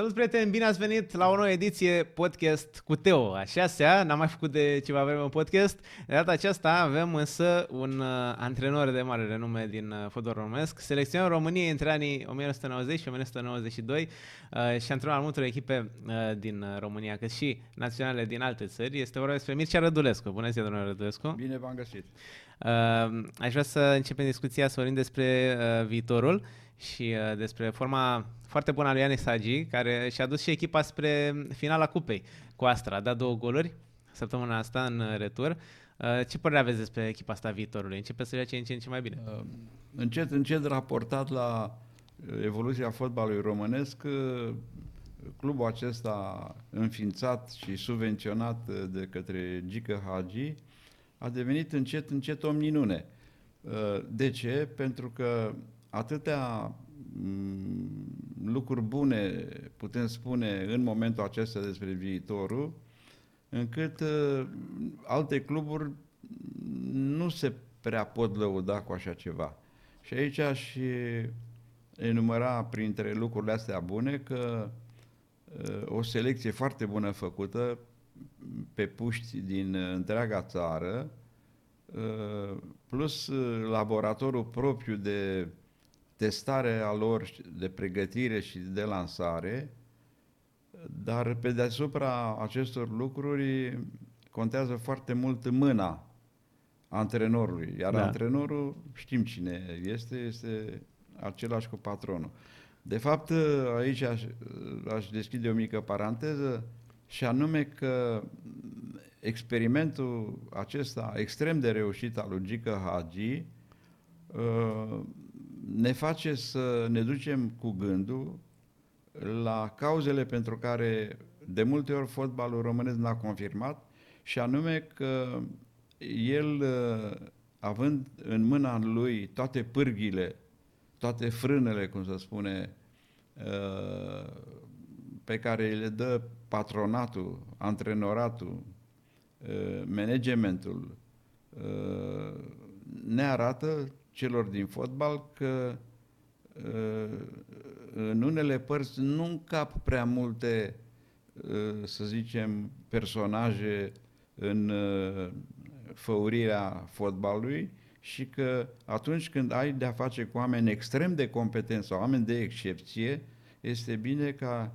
Salut prieteni, bine ați venit la o nouă ediție podcast cu Teo, a șasea, n-am mai făcut de ceva vreme un podcast. De data aceasta avem însă un uh, antrenor de mare renume din uh, fotbal românesc, selecționer României între anii 1990 și 1992 uh, și antrenor al multor echipe uh, din uh, România, cât și naționale din alte țări. Este vorba despre Mircea Rădulescu. Bună ziua, domnule Rădulescu! Bine v-am găsit! Uh, aș vrea să începem discuția să vorbim despre uh, viitorul și uh, despre forma foarte bună a lui Ianis Hagi, care și-a dus și echipa spre finala cupei cu Astra. A dat două goluri săptămâna asta în uh, retur. Uh, ce părere aveți despre echipa asta viitorului? Începe să joace în ce în ce mai bine. Uh, încet, încet raportat la uh, evoluția fotbalului românesc, uh, clubul acesta înființat și subvenționat uh, de către Gică Hagi a devenit încet, încet o minune. De ce? Pentru că atâtea mm, lucruri bune putem spune în momentul acesta despre viitorul, încât uh, alte cluburi nu se prea pot lăuda cu așa ceva. Și aici aș enumera printre lucrurile astea bune că uh, o selecție foarte bună făcută pe puști din întreaga țară, uh, plus laboratorul propriu de testare a lor de pregătire și de lansare, dar pe deasupra acestor lucruri contează foarte mult mâna antrenorului. Iar da. antrenorul, știm cine este, este același cu patronul. De fapt, aici aș, aș deschide o mică paranteză și anume că experimentul acesta extrem de reușit al lui Gică Hagi uh, ne face să ne ducem cu gândul la cauzele pentru care de multe ori fotbalul românesc n-a confirmat și anume că el, având în mâna lui toate pârghile, toate frânele, cum să spune, pe care le dă patronatul, antrenoratul, managementul, ne arată celor din fotbal că uh, în unele părți nu încap prea multe, uh, să zicem, personaje în uh, făurirea fotbalului și că atunci când ai de-a face cu oameni extrem de competenți sau oameni de excepție, este bine ca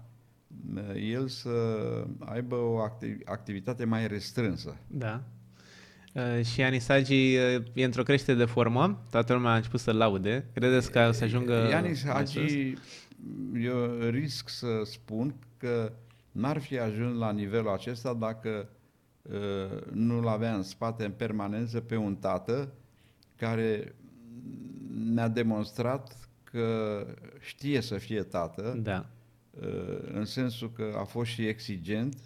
el să aibă o activitate mai restrânsă. Da. Uh, și Anisagi uh, e într-o creștere de formă, toată lumea a început să-l laude. Credeți că o să ajungă... Ianis Hagi, eu risc să spun că n-ar fi ajuns la nivelul acesta dacă uh, nu-l avea în spate în permanență pe un tată care ne-a demonstrat că știe să fie tată, da. uh, în sensul că a fost și exigent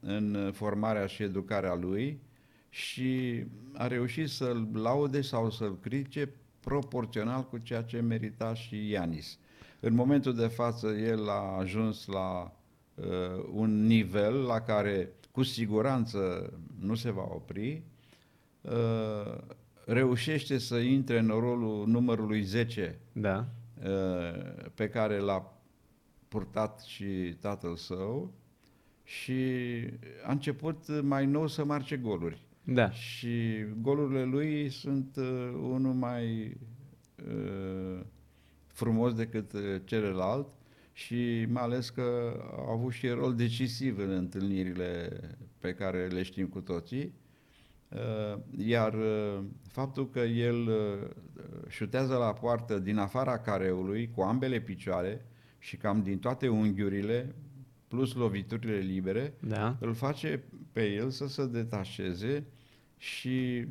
în formarea și educarea lui, și a reușit să-l laude sau să-l critique proporțional cu ceea ce merita și Ianis. În momentul de față el a ajuns la uh, un nivel la care cu siguranță nu se va opri, uh, reușește să intre în rolul numărului 10 da. uh, pe care l-a purtat și tatăl său și a început mai nou să marce goluri. Da. Și golurile lui sunt uh, unul mai uh, frumos decât uh, celălalt și mai ales că a avut și rol decisiv în întâlnirile pe care le știm cu toții. Uh, iar uh, faptul că el uh, șutează la poartă din afara careului cu ambele picioare și cam din toate unghiurile, plus loviturile libere, da. îl face pe el să se detașeze și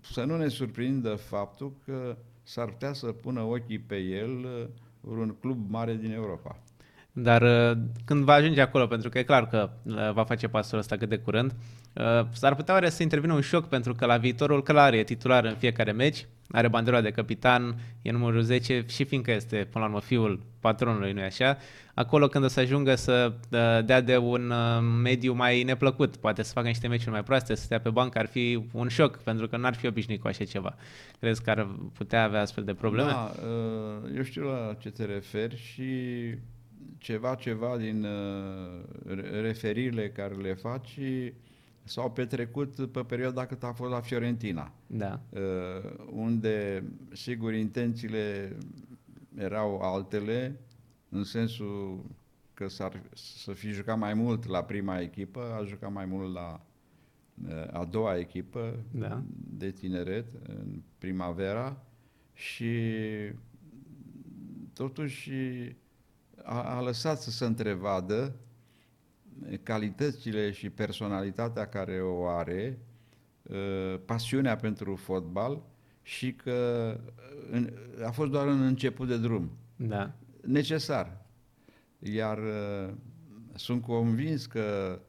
să nu ne surprindă faptul că s-ar putea să pună ochii pe el uh, un club mare din Europa. Dar uh, când va ajunge acolo, pentru că e clar că uh, va face pasul ăsta cât de curând, s-ar putea oare să intervină un șoc pentru că la viitorul clar e titular în fiecare meci, are banderola de capitan, e numărul 10 și fiindcă este, până la urmă, fiul patronului, nu-i așa? Acolo când o să ajungă să uh, dea de un uh, mediu mai neplăcut, poate să facă niște meciuri mai proaste, să stea pe bancă, ar fi un șoc, pentru că n-ar fi obișnuit cu așa ceva. Crezi că ar putea avea astfel de probleme? Da, uh, eu știu la ce te referi și ceva, ceva din uh, referirile care le faci s-au petrecut pe perioada cât a fost la Fiorentina. Da. Uh, unde, sigur, intențiile erau altele, în sensul că s-ar, să fi jucat mai mult la prima echipă, a jucat mai mult la uh, a doua echipă da. de tineret, în primavera, și totuși a, a lăsat să se întrevadă calitățile și personalitatea care o are, uh, pasiunea pentru fotbal și că a fost doar un început de drum. Da. Necesar. Iar uh, sunt convins că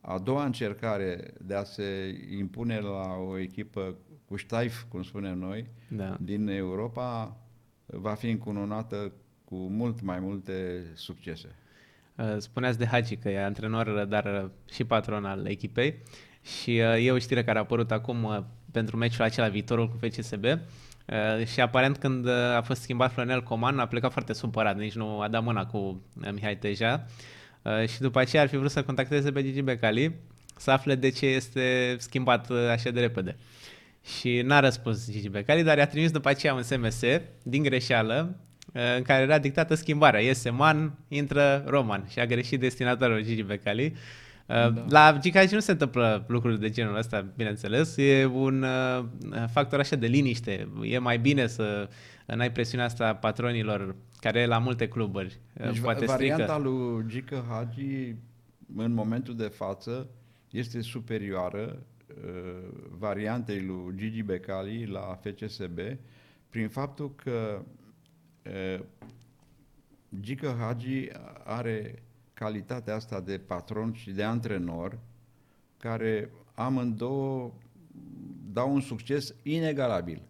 a doua încercare de a se impune la o echipă cu ștaif, cum spunem noi, da. din Europa, va fi încununată cu mult mai multe succese. Uh, spuneați de Hagi că e antrenor, dar și patron al echipei. Și uh, e o știre care a apărut acum uh, pentru meciul acela viitorul cu FCSB și aparent când a fost schimbat Florinel Coman a plecat foarte supărat, nici nu a dat mâna cu Mihai Teja. Și după aceea ar fi vrut să contacteze pe Gigi Becali să afle de ce este schimbat așa de repede. Și n-a răspuns Gigi Becali, dar i-a trimis după aceea un SMS din greșeală Uh, în care era dictată schimbarea. Iese Man, intră Roman și a greșit destinatorul Gigi Becali. Uh, da. La Gicaci nu se întâmplă lucruri de genul ăsta, bineînțeles. E un uh, factor așa de liniște. E mai bine să n-ai presiunea asta a patronilor care e la multe cluburi. Deci Poate varianta strică. lui Gică Hagi în momentul de față este superioară uh, variantei lui Gigi Becali la FCSB prin faptul că Gică Hagi are calitatea asta de patron și de antrenor, care amândouă dau un succes inegalabil.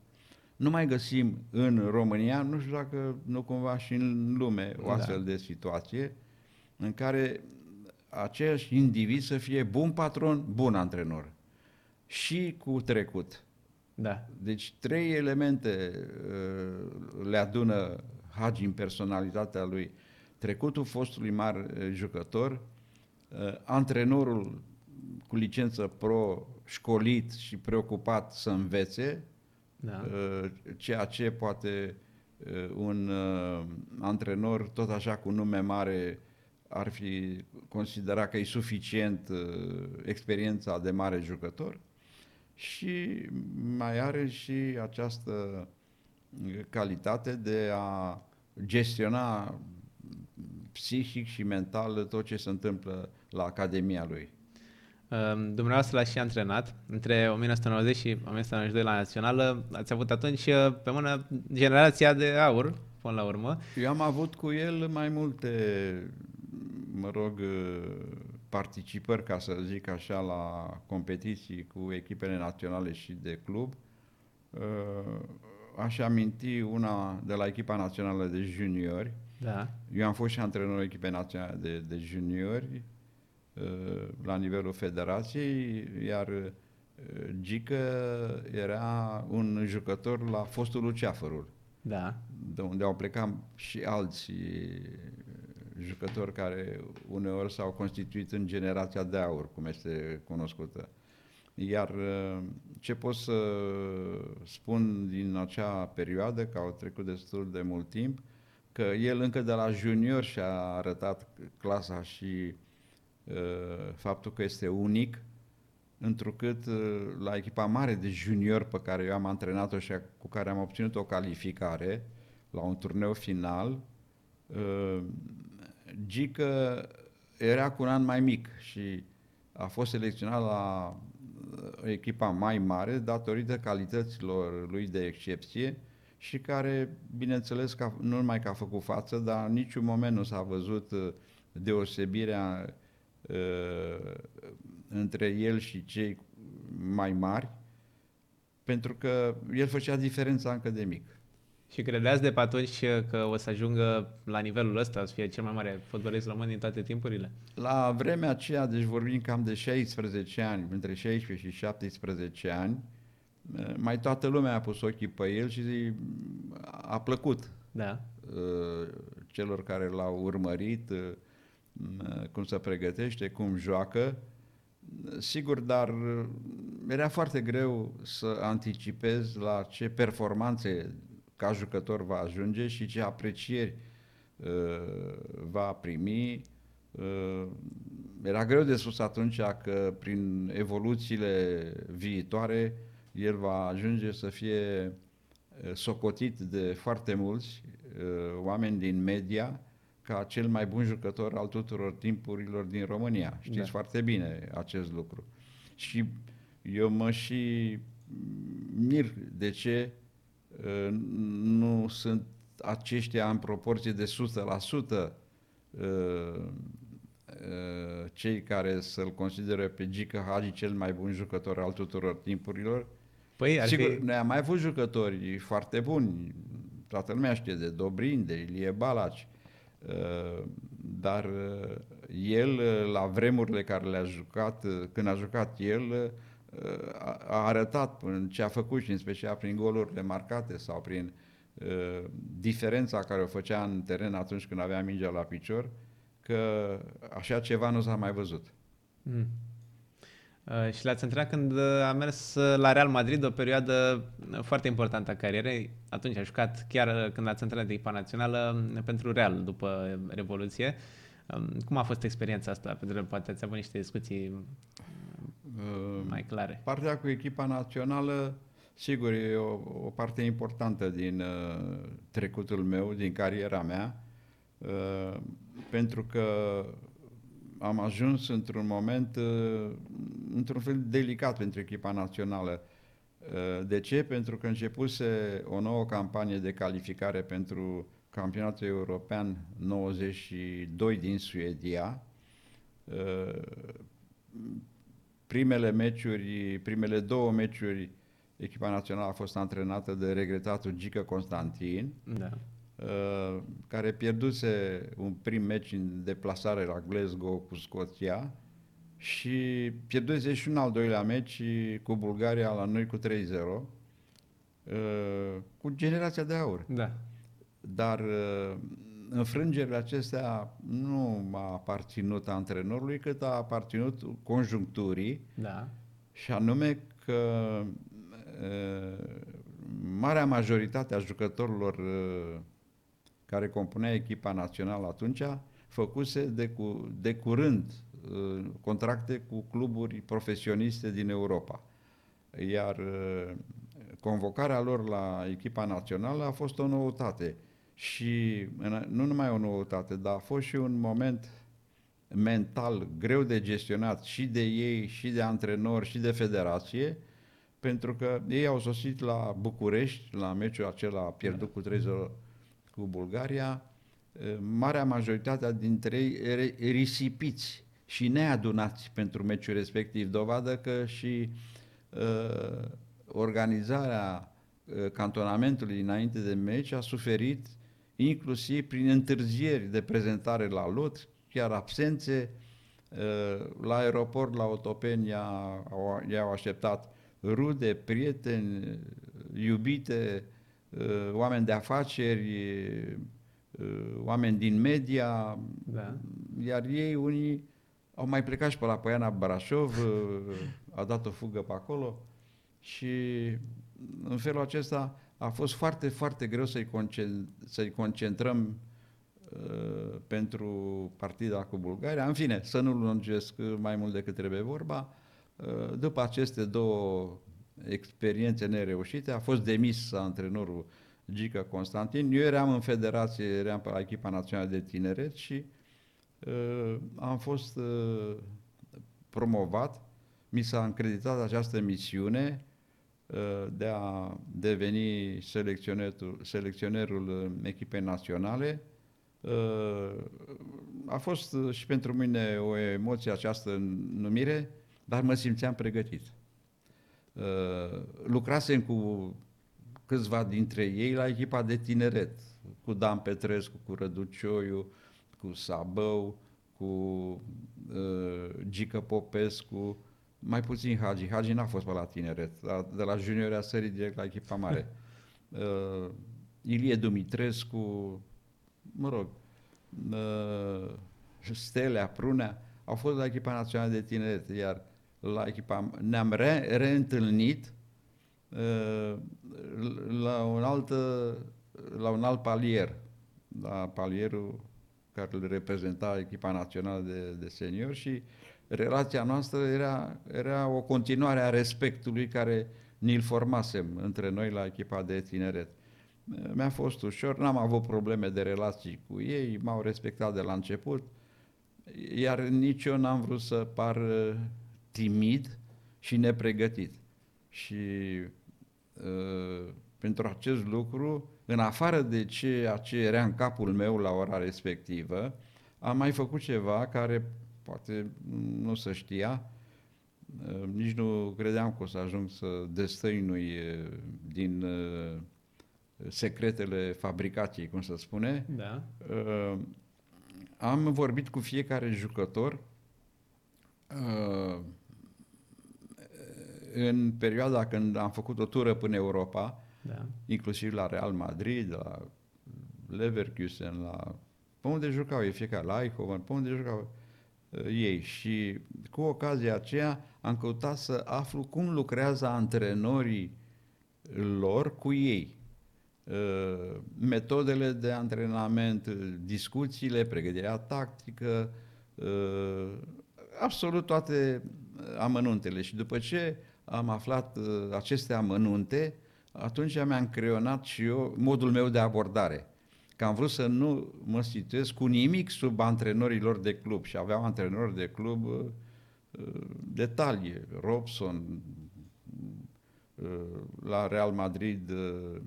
Nu mai găsim în România, nu știu dacă nu cumva și în lume, o da. astfel da. de situație în care aceiași individ să fie bun patron, bun antrenor. Și cu trecut. Da. Deci trei elemente uh, le adună Hagi în personalitatea lui. Trecutul fostului mare uh, jucător, uh, antrenorul cu licență pro, școlit și preocupat să învețe, da. ceea ce poate un antrenor tot așa cu nume mare ar fi considerat că e suficient experiența de mare jucător și mai are și această calitate de a gestiona psihic și mental tot ce se întâmplă la Academia lui. Dumneavoastră l-ați și antrenat între 1990 și 1992 la Națională. Ați avut atunci uh, pe mână generația de aur, până la urmă. Eu am avut cu el mai multe, mă rog, uh, participări, ca să zic așa, la competiții cu echipele naționale și de club. Uh, aș aminti una de la echipa națională de juniori. Da. Eu am fost și antrenorul echipei naționale de, de juniori uh, la nivelul federației, iar uh, Gică era un jucător la fostul Luceafărul. Da. De unde au plecat și alții jucători care uneori s-au constituit în generația de aur, cum este cunoscută. Iar uh, ce pot să spun din acea perioadă, că au trecut destul de mult timp, că el încă de la junior și-a arătat clasa și uh, faptul că este unic, întrucât uh, la echipa mare de junior pe care eu am antrenat-o și cu care am obținut o calificare la un turneu final, uh, Gică era cu un an mai mic și a fost selecționat la uh, echipa mai mare datorită calităților lui de excepție și care, bineînțeles, că nu numai că a făcut față, dar în niciun moment nu s-a văzut uh, deosebirea uh, între el și cei mai mari, pentru că el făcea diferența încă de mic. Și credeați de pe atunci că o să ajungă la nivelul ăsta, să fie cel mai mare fotbalist român din toate timpurile? La vremea aceea, deci vorbim cam de 16 ani, între 16 și 17 ani, mai toată lumea a pus ochii pe el și a plăcut da. celor care l-au urmărit, uh, cum se pregătește, cum joacă. Sigur, dar uh, era foarte greu să anticipez la ce performanțe ca jucător va ajunge și ce aprecieri uh, va primi. Uh, era greu de spus atunci că prin evoluțiile viitoare el va ajunge să fie uh, socotit de foarte mulți uh, oameni din media ca cel mai bun jucător al tuturor timpurilor din România. Știți da. foarte bine acest lucru. Și eu mă și mir de ce uh, nu sunt aceștia în proporție de 100% uh, uh, cei care să-l consideră pe Gică Hagi cel mai bun jucător al tuturor timpurilor. Păi, ar Sigur, fi... noi am mai avut jucători foarte buni, toată lumea știe de Dobrin, de Ilie Balaci, dar el, la vremurile care le-a jucat, când a jucat el, a arătat în ce a făcut și în special prin golurile marcate sau prin uh, diferența care o făcea în teren atunci când avea mingea la picior, că așa ceva nu s-a mai văzut. Mm. Uh, și l-ați întrebat când a mers la Real Madrid o perioadă foarte importantă a carierei. Atunci a jucat chiar când ați întrebat de echipa națională pentru Real după Revoluție. Um, cum a fost experiența asta? Pentru că poate ați avut niște discuții Uh, mai clare. Partea cu echipa națională, sigur, e o, o parte importantă din uh, trecutul meu, din cariera mea, uh, pentru că am ajuns într-un moment, uh, într-un fel delicat pentru echipa națională. Uh, de ce? Pentru că începuse o nouă campanie de calificare pentru campionatul european 92 din Suedia. Uh, primele meciuri, primele două meciuri, echipa națională a fost antrenată de regretatul Gică Constantin, da. Uh, care pierduse un prim meci în deplasare la Glasgow cu Scoția și pierduse și un al doilea meci cu Bulgaria la noi cu 3-0, uh, cu generația de aur. Da. Dar uh, înfrângerile acestea nu m-a aparținut antrenorului, cât a aparținut conjuncturii da. și anume că e, marea majoritate a jucătorilor e, care compunea echipa națională atunci făcuse de, cu, de curând e, contracte cu cluburi profesioniste din Europa. Iar convocarea lor la echipa națională a fost o noutate și nu numai o noutate, dar a fost și un moment mental greu de gestionat și de ei, și de antrenori, și de federație, pentru că ei au sosit la București, la meciul acela pierdut cu 3 cu Bulgaria, marea majoritate dintre ei risipiți și neadunați pentru meciul respectiv. Dovadă că și uh, organizarea uh, cantonamentului înainte de meci a suferit inclusiv prin întârzieri de prezentare la lot, chiar absențe, uh, la aeroport, la Otopeni, i-au așteptat rude, prieteni, iubite, uh, oameni de afaceri, uh, oameni din media, da. iar ei unii au mai plecat și pe la Păiana Brașov, a dat o fugă pe acolo și în felul acesta a fost foarte, foarte greu să-i, concentrăm, să-i concentrăm uh, pentru partida cu Bulgaria. În fine, să nu lungesc mai mult decât trebuie vorba. Uh, după aceste două experiențe nereușite, a fost demis antrenorul Gica Constantin. Eu eram în federație, eram pe la echipa națională de tineret și uh, am fost uh, promovat. Mi s-a încreditat această misiune Uh, de a deveni selecționerul echipei naționale. Uh, a fost și pentru mine o emoție această numire, dar mă simțeam pregătit. Uh, lucrasem cu câțiva dintre ei la echipa de tineret, cu Dan Petrescu, cu Răducioiu, cu Sabău, cu uh, Gică Popescu, mai puțin Hagi. Hagi n-a fost pe la tineret. De la junior a sărit direct la echipa mare. Uh, Ilie Dumitrescu, mă rog, uh, Stelea, Prunea, au fost la echipa națională de tineret, iar la echipa ne-am re, reîntâlnit uh, la un alt la un alt palier, la palierul care îl reprezenta echipa națională de, de senior și relația noastră era, era o continuare a respectului care ni-l formasem între noi la echipa de tineret. Mi-a fost ușor, n-am avut probleme de relații cu ei, m-au respectat de la început, iar nici eu n-am vrut să par uh, timid și nepregătit. Și uh, pentru acest lucru, în afară de ceea ce era în capul meu la ora respectivă, am mai făcut ceva care poate nu se știa, uh, nici nu credeam că o să ajung să destăinui uh, din uh, secretele fabricației, cum să spune. Da. Am vorbit cu fiecare jucător în perioada când am făcut o tură până Europa, da. inclusiv la Real Madrid, la Leverkusen, la pe unde jucau ei, fiecare, la Eindhoven, pe unde jucau uh, ei. Și cu ocazia aceea am căutat să aflu cum lucrează antrenorii lor cu ei. Uh, metodele de antrenament, discuțiile, pregătirea tactică, uh, absolut toate amănuntele. Și după ce am aflat uh, aceste amănunte, atunci mi-am creionat și eu modul meu de abordare. Că am vrut să nu mă situez cu nimic sub antrenorilor de club și aveam antrenori de club uh, uh, detalii. Robson, uh, la Real Madrid uh,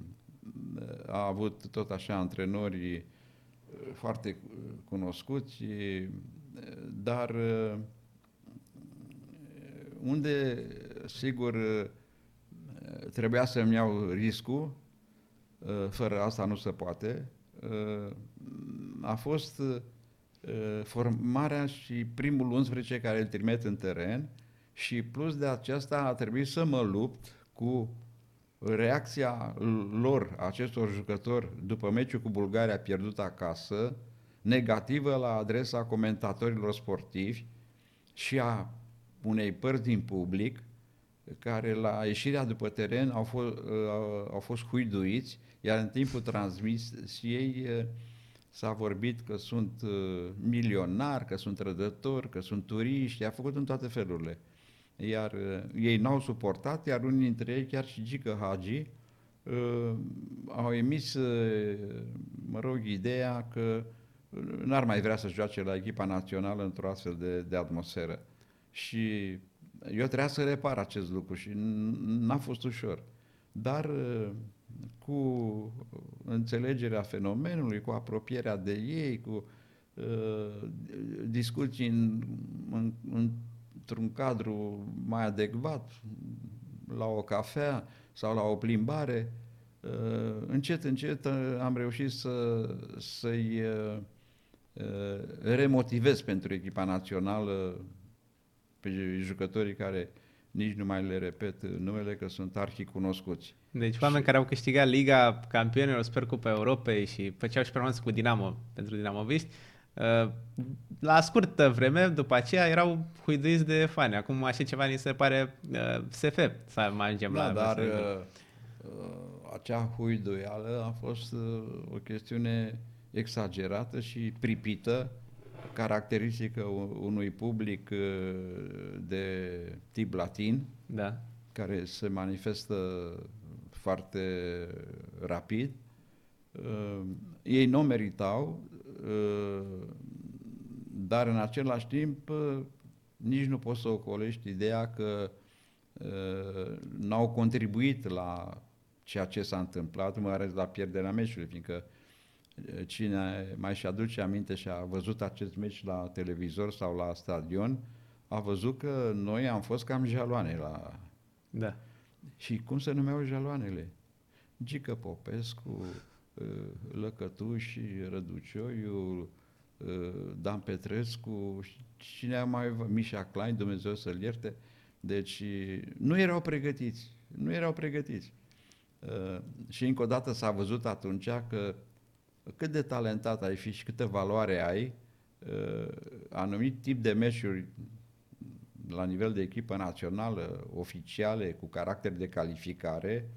a avut tot așa antrenori uh, foarte cunoscuți, dar uh, unde, sigur, trebuia să-mi iau riscul, uh, fără asta nu se poate, uh, a fost uh, formarea și primul 11 care îl trimit în teren și plus de aceasta a trebuit să mă lupt cu reacția lor, acestor jucători, după meciul cu Bulgaria pierdut acasă, negativă la adresa comentatorilor sportivi și a unei părți din public, care la ieșirea după teren au fost, uh, au fost huiduiți, iar în timpul transmisiei uh, s-a vorbit că sunt uh, milionari, că sunt rădători, că sunt turiști, a făcut în toate felurile. Iar ei n-au suportat, iar unii dintre ei, chiar și Gică Hagi, au emis, mă rog, ideea că n-ar mai vrea să joace la echipa națională într-o astfel de, de atmosferă. Și eu trebuia să repar acest lucru și n-a fost ușor. Dar uh, cu înțelegerea fenomenului, cu apropierea de ei, cu uh, discuții în, în, într-un cadru mai adecvat, la o cafea sau la o plimbare, uh, încet, încet uh, am reușit să, să-i uh, uh remotivez pentru echipa națională pe jucătorii care nici nu mai le repet numele, că sunt arhi cunoscuți. Deci oameni și... care au câștigat Liga Campionilor, sper Cupa Europei și făceau și performanță cu Dinamo pentru Dinamoviști, uh, la scurtă vreme, după aceea, erau huiduiți de fani. Acum așa ceva ni se pare uh, SF să ajungem da, la... dar uh, acea huiduială a fost o chestiune exagerată și pripită caracteristică unui public uh, de tip latin, da. care se manifestă foarte rapid. Uh, ei nu meritau, uh, dar în același timp nici nu poți să ocolești ideea că n-au contribuit la ceea ce s-a întâmplat, mai ales la pierderea meciului, fiindcă cine mai și aduce aminte și a văzut acest meci la televizor sau la stadion, a văzut că noi am fost cam jaloane la... Da. Și cum se numeau jaloanele? Gică Popescu, uh, Lăcătuși, Răducioiu, uh, Dan Petrescu, cine a mai Mișa Klein, Dumnezeu să-l ierte. Deci nu erau pregătiți, nu erau pregătiți. Uh, și încă o dată s-a văzut atunci că cât de talentat ai fi și câtă valoare ai, uh, anumit tip de meciuri la nivel de echipă națională, oficiale, cu caracter de calificare,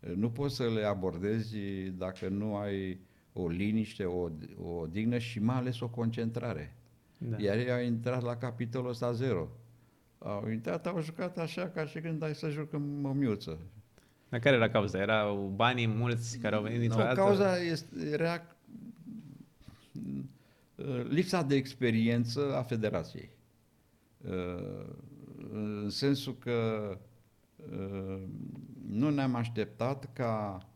uh, nu poți să le abordezi dacă nu ai o liniște, o, o dignă și mai ales o concentrare. Da. Iar ei au intrat la capitolul ăsta zero. Au intrat, au jucat așa ca și când ai să jucăm o miuță. Dar care era cauza? Erau banii mulți care au venit dintr-o no, dată? Cauza este, era uh, lipsa de experiență a federației. Uh, în sensul că uh, nu ne-am așteptat ca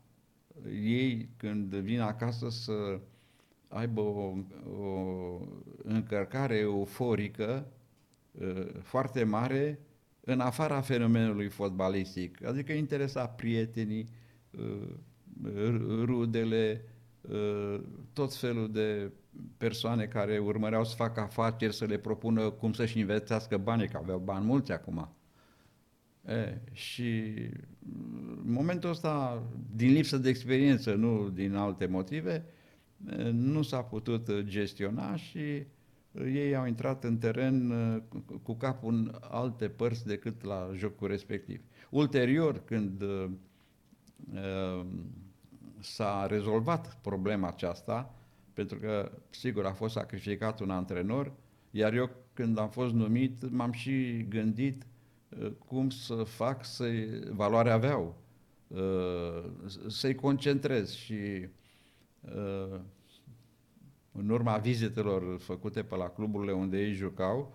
ei, când vin acasă, să aibă o, o încărcare euforică foarte mare în afara fenomenului fotbalistic, adică interesa prietenii, rudele, tot felul de persoane care urmăreau să facă afaceri, să le propună cum să-și investească banii, că aveau bani mulți acum. E, și în momentul ăsta, din lipsă de experiență, nu din alte motive, nu s-a putut gestiona și ei au intrat în teren cu capul în alte părți decât la jocul respectiv. Ulterior, când s-a rezolvat problema aceasta, pentru că, sigur, a fost sacrificat un antrenor, iar eu, când am fost numit, m-am și gândit uh, cum să fac să valoare aveau, uh, să-i concentrez și uh, în urma vizitelor făcute pe la cluburile unde ei jucau,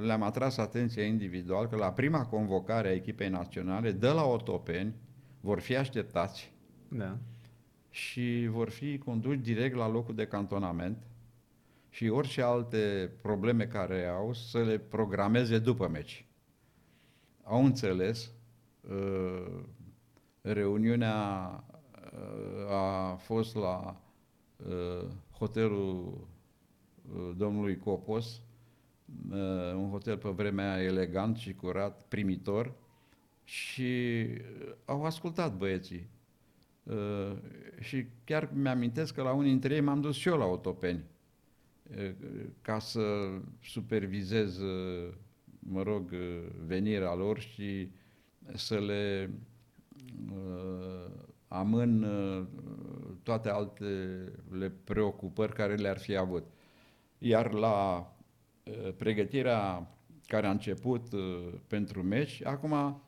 le-am atras atenția individual că la prima convocare a echipei naționale de la Otopeni vor fi așteptați da. și vor fi conduși direct la locul de cantonament și orice alte probleme care au să le programeze după meci. Au înțeles, uh, reuniunea uh, a fost la uh, hotelul domnului Copos, un hotel pe vremea elegant și curat, primitor, și au ascultat băieții. Uh, și chiar mi-amintesc că la unii dintre ei m-am dus și eu la Otopeni uh, ca să supervizez, uh, mă rog, venirea lor și să le amân toate altele preocupări care le-ar fi avut. Iar la pregătirea care a început pentru meci, acum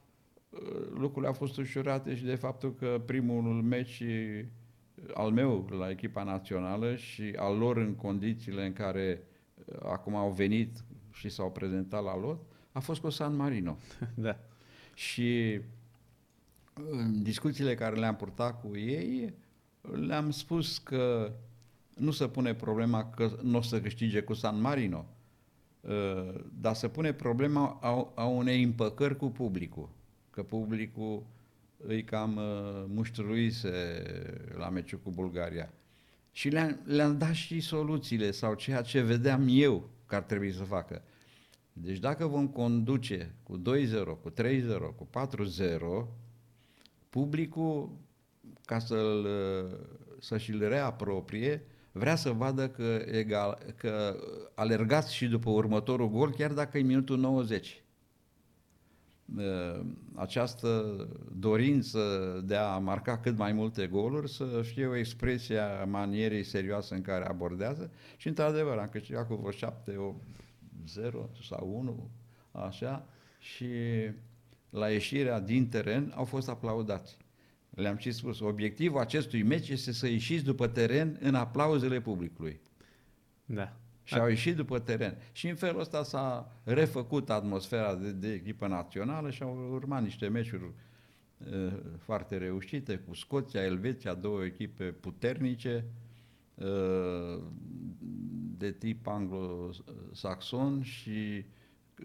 lucrurile au fost ușurate și de faptul că primul meci al meu la echipa națională și al lor în condițiile în care uh, acum au venit și s-au prezentat la lot, a fost cu San Marino. da. Și în discuțiile care le-am purtat cu ei, le-am spus că nu se pune problema că nu o să câștige cu San Marino, uh, dar se pune problema a, a unei împăcări cu publicul că publicul îi cam uh, muștruise la meciul cu Bulgaria. Și le-am, le-am dat și soluțiile sau ceea ce vedeam eu că ar trebui să facă. Deci dacă vom conduce cu 2-0, cu 3-0, cu 4-0, publicul, ca să-l, uh, să-și-l reaproprie, vrea să vadă că, egal, că alergați și după următorul gol, chiar dacă e minutul 90. Uh, această dorință de a marca cât mai multe goluri să fie o expresie a manierei serioase în care abordează și într-adevăr am câștigat cu vreo 7, 8, 0 sau 1, așa, și la ieșirea din teren au fost aplaudați. Le-am și spus, obiectivul acestui meci este să ieșiți după teren în aplauzele publicului. Da. Și au ieșit după teren. Și în felul ăsta s-a refăcut atmosfera de, de echipă națională și au urmat niște meciuri uh, foarte reușite cu Scoția, Elveția, două echipe puternice uh, de tip anglo-saxon și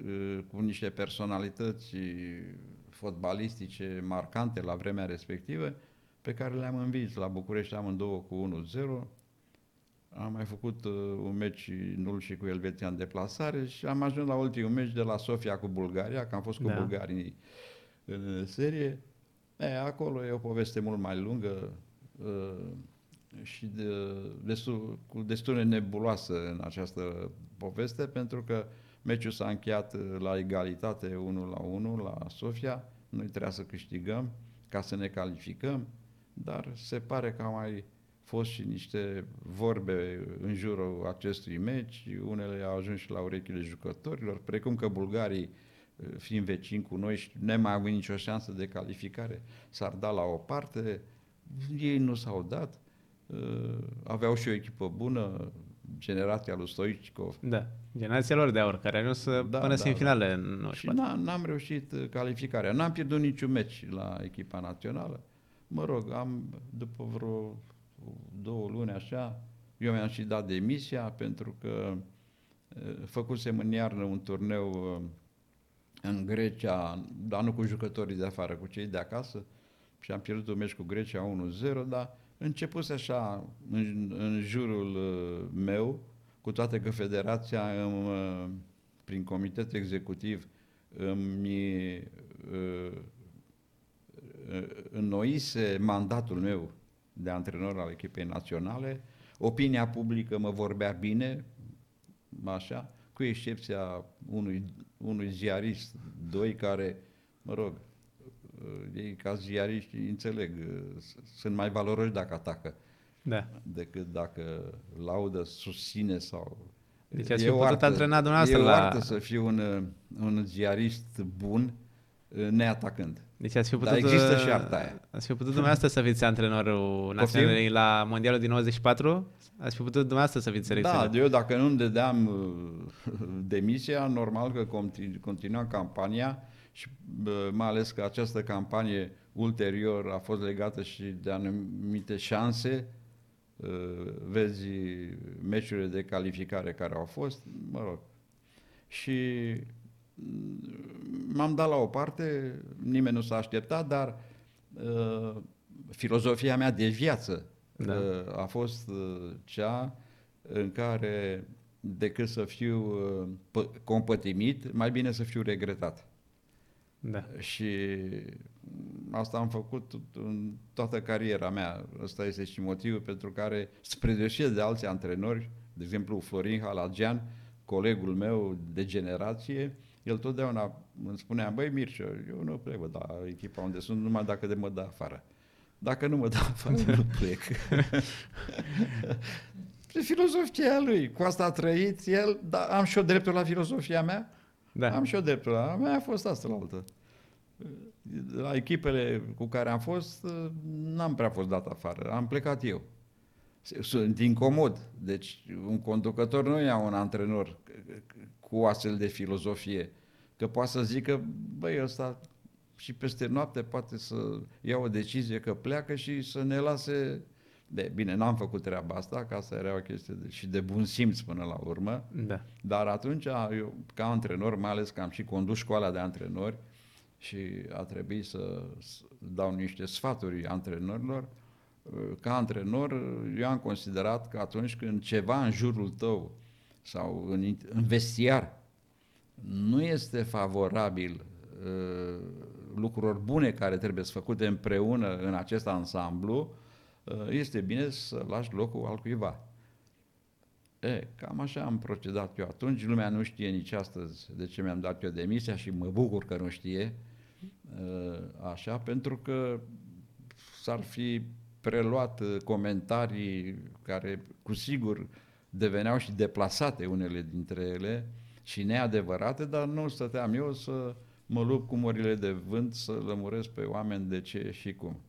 uh, cu niște personalități fotbalistice marcante la vremea respectivă pe care le-am învins la București amândouă cu 1-0 am mai făcut uh, un meci nul și cu Elveția în deplasare și am ajuns la ultimul meci de la Sofia cu Bulgaria, că am fost cu da. bulgarii în serie. E, acolo e o poveste mult mai lungă. Uh, și de, destul, cu destul de nebuloasă în această poveste, pentru că meciul s-a încheiat la egalitate 1 la 1 la Sofia, noi trebuia să câștigăm ca să ne calificăm, dar se pare că au mai fost și niște vorbe în jurul acestui meci, unele au ajuns și la urechile jucătorilor, precum că bulgarii fiind vecini cu noi și nemai având nicio șansă de calificare, s-ar da la o parte, ei nu s-au dat, uh, aveau și o echipă bună, generația lui Stoichkov. Da, generația lor de aur, care a ajuns da, până da, semifinale da. în 94. Și n-am reușit uh, calificarea. N-am pierdut niciun meci la echipa națională. Mă rog, am, după vreo două luni așa, eu mi-am și dat demisia pentru că uh, făcusem în iarnă un turneu în Grecia, dar nu cu jucătorii de afară, cu cei de acasă, și am pierdut un meci cu Grecia 1-0, dar începuse așa în, în jurul uh, meu, cu toate că federația îmi, uh, prin comitet executiv îmi uh, înnoise mandatul meu de antrenor al echipei naționale, opinia publică mă vorbea bine, așa, cu excepția unui, unui ziarist, doi care, mă rog, ei ca ziariști înțeleg, sunt mai valoroși dacă atacă da. decât dacă laudă, susține sau... Deci ați fi putut artă, antrena dumneavoastră e la... artă să fiu un, un ziarist bun neatacând. Deci ați fi putut, Dar există și arta aia. Ați fi putut dumneavoastră să fiți antrenorul naționalului la Mondialul din 94? Ați fi putut dumneavoastră să fiți selecționat? Da, eu dacă nu îmi dădeam demisia, normal că continua campania și mai ales că această campanie ulterior a fost legată și de anumite șanse, vezi meciurile de calificare care au fost, mă rog. Și m-am dat la o parte, nimeni nu s-a așteptat, dar uh, filozofia mea de viață da. uh, a fost uh, cea în care decât să fiu uh, compătimit, mai bine să fiu regretat. Da. Și asta am făcut în toată cariera mea. Ăsta este și motivul pentru care, spre deosebire de alți antrenori, de exemplu Florin Halagian, colegul meu de generație, el totdeauna îmi spunea, băi Mircea, eu nu plec, bă, da, echipa unde sunt, numai dacă de mă dă afară. Dacă nu mă dă afară, nu plec. Pe filozofia lui, cu asta a trăit el, dar am și o dreptul la filozofia mea? Da. Am și o dreptul la a mea, a fost asta la altă. La echipele cu care am fost, n-am prea fost dat afară, am plecat eu. Sunt incomod, deci un conducător nu ia un antrenor cu astfel de filozofie. Că poate să zică, băi, ăsta și peste noapte poate să ia o decizie că pleacă și să ne lase... De, bine, n-am făcut treaba asta, că asta era o chestie de, și de bun simț până la urmă, da. dar atunci, eu, ca antrenor, mai ales că am și condus școala de antrenori și a trebuit să dau niște sfaturi antrenorilor, ca antrenor, eu am considerat că atunci când ceva în jurul tău sau în, în vestiar nu este favorabil uh, lucrurilor bune care trebuie să făcute împreună în acest ansamblu, uh, este bine să lași locul al cuiva. E, cam așa am procedat eu atunci, lumea nu știe nici astăzi de ce mi-am dat eu demisia și mă bucur că nu știe uh, așa, pentru că s-ar fi preluat uh, comentarii care cu sigur deveneau și deplasate unele dintre ele și neadevărate, dar nu stăteam eu să mă lupt cu morile de vânt, să lămuresc pe oameni de ce și cum.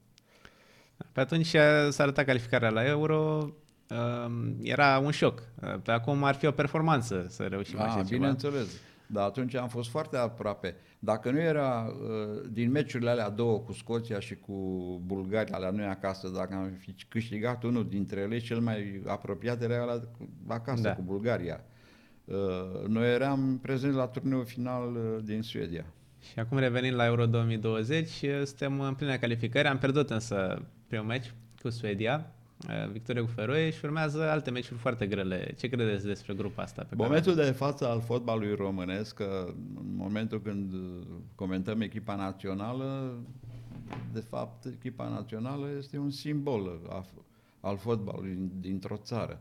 Pe atunci s-a arătat calificarea la Euro, um, era un șoc. Pe acum ar fi o performanță să reușim A, așa ceva. Bineînțeles. Dar atunci am fost foarte aproape. Dacă nu era uh, din meciurile alea două cu Scoția și cu Bulgaria la noi acasă, dacă am fi câștigat unul dintre ele, cel mai apropiat era la, acasă da. cu Bulgaria. Uh, noi eram prezenți la turneul final uh, din Suedia. Și acum revenind la Euro 2020, suntem în plină calificare. Am pierdut însă primul meci cu Suedia, Eh, victorie cu Feroe și urmează alte meciuri foarte grele. Ce credeți despre grupa asta? Pe momentul care... de față al fotbalului românesc, în momentul când comentăm echipa națională, de fapt, echipa națională este un simbol a, al fotbalului dintr-o țară.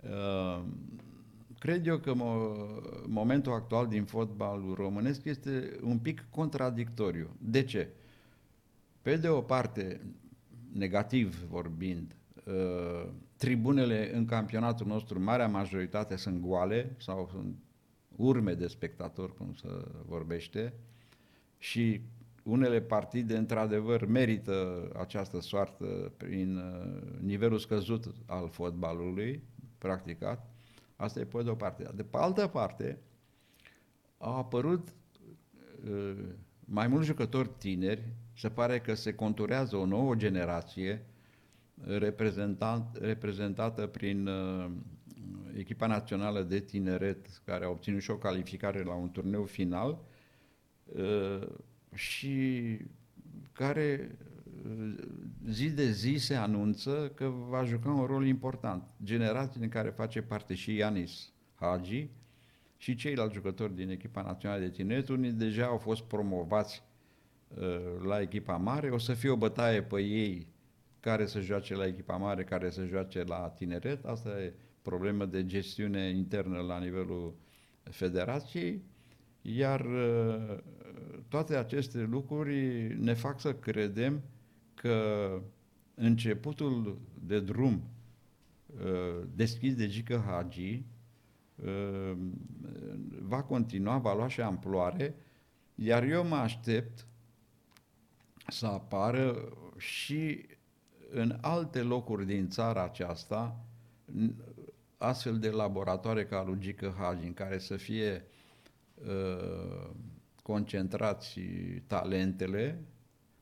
Uh, cred eu că mo- momentul actual din fotbalul românesc este un pic contradictoriu. De ce? Pe de o parte, negativ vorbind, uh, tribunele în campionatul nostru, marea majoritate sunt goale sau sunt urme de spectatori, cum se vorbește, și unele partide, într-adevăr, merită această soartă prin uh, nivelul scăzut al fotbalului practicat. Asta e pe de o parte. De pe altă parte, au apărut uh, mai mulți jucători tineri, se pare că se conturează o nouă generație reprezentată prin uh, echipa națională de tineret care a obținut și o calificare la un turneu final uh, și care uh, zi de zi se anunță că va juca un rol important. Generații în care face parte și Ianis Hagi și ceilalți jucători din echipa națională de tineret, unii deja au fost promovați uh, la echipa mare, o să fie o bătaie pe ei care să joace la echipa mare, care să joace la tineret, asta e problemă de gestiune internă la nivelul federației, iar uh, toate aceste lucruri ne fac să credem că începutul de drum uh, deschis de Gică Hagi uh, va continua, va lua și amploare, iar eu mă aștept să apară și în alte locuri din țara aceasta astfel de laboratoare ca Lugică Hagi, în care să fie uh, concentrați talentele,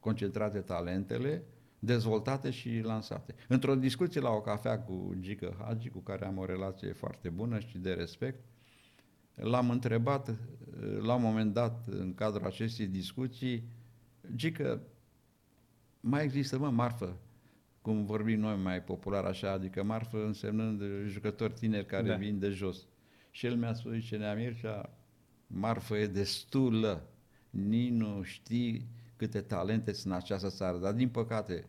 concentrate talentele, dezvoltate și lansate. Într-o discuție la o cafea cu Gică Hagi, cu care am o relație foarte bună și de respect, l-am întrebat uh, la un moment dat, în cadrul acestei discuții, Gică, mai există, mă, marfă cum vorbim noi mai popular așa, adică marfă însemnând jucători tineri care da. vin de jos. Și el mi-a spus, zice, Neamircea, marfă e destulă, nici nu știi câte talente sunt în această țară, dar din păcate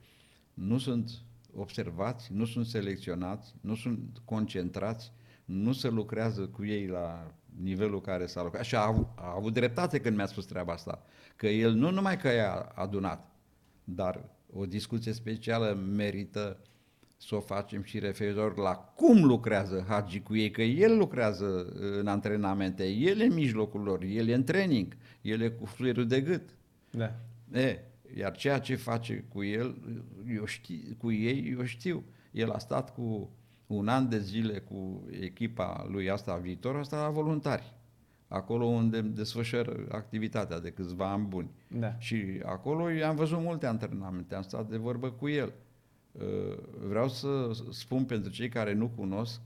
nu sunt observați, nu sunt selecționați, nu sunt concentrați, nu se lucrează cu ei la nivelul care s-a lucrat. Și a, avut, a avut dreptate când mi-a spus treaba asta, că el nu numai că i-a adunat, dar o discuție specială merită să o facem și referitor la cum lucrează Hagi cu ei, că el lucrează în antrenamente, el e în mijlocul lor, el e în training, el e cu fluierul de gât. Da. E, iar ceea ce face cu el, eu știu, cu ei, eu știu. El a stat cu un an de zile cu echipa lui asta viitor, asta la voluntari acolo unde desfășor activitatea de câțiva ani buni. Da. Și acolo am văzut multe antrenamente, am stat de vorbă cu el. Uh, vreau să spun pentru cei care nu cunosc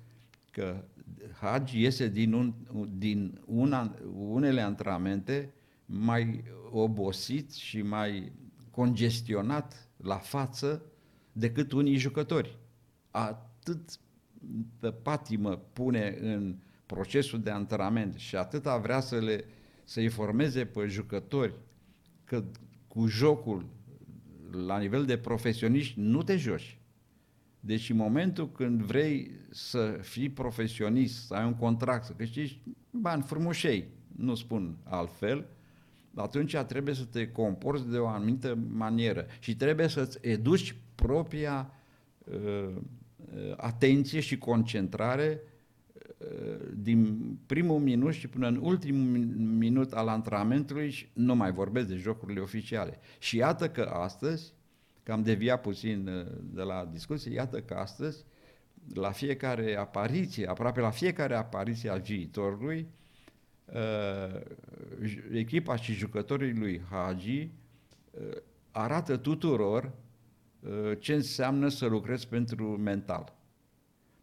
că Hagi iese din, un, din una, unele antrenamente mai obosit și mai congestionat la față decât unii jucători. Atât patimă pune în procesul de antrenament și atâta vrea să le să-i formeze pe jucători că cu jocul la nivel de profesioniști nu te joci. Deci în momentul când vrei să fii profesionist, să ai un contract, să câștigi bani frumușei, nu spun altfel, atunci trebuie să te comporți de o anumită manieră și trebuie să-ți educi propria uh, atenție și concentrare din primul minut și până în ultimul minut al antrenamentului și nu mai vorbesc de jocurile oficiale. Și iată că astăzi, că am deviat puțin uh, de la discuție, iată că astăzi, la fiecare apariție, aproape la fiecare apariție a viitorului, uh, echipa și jucătorii lui Hagi uh, arată tuturor ce înseamnă să lucrezi pentru mental.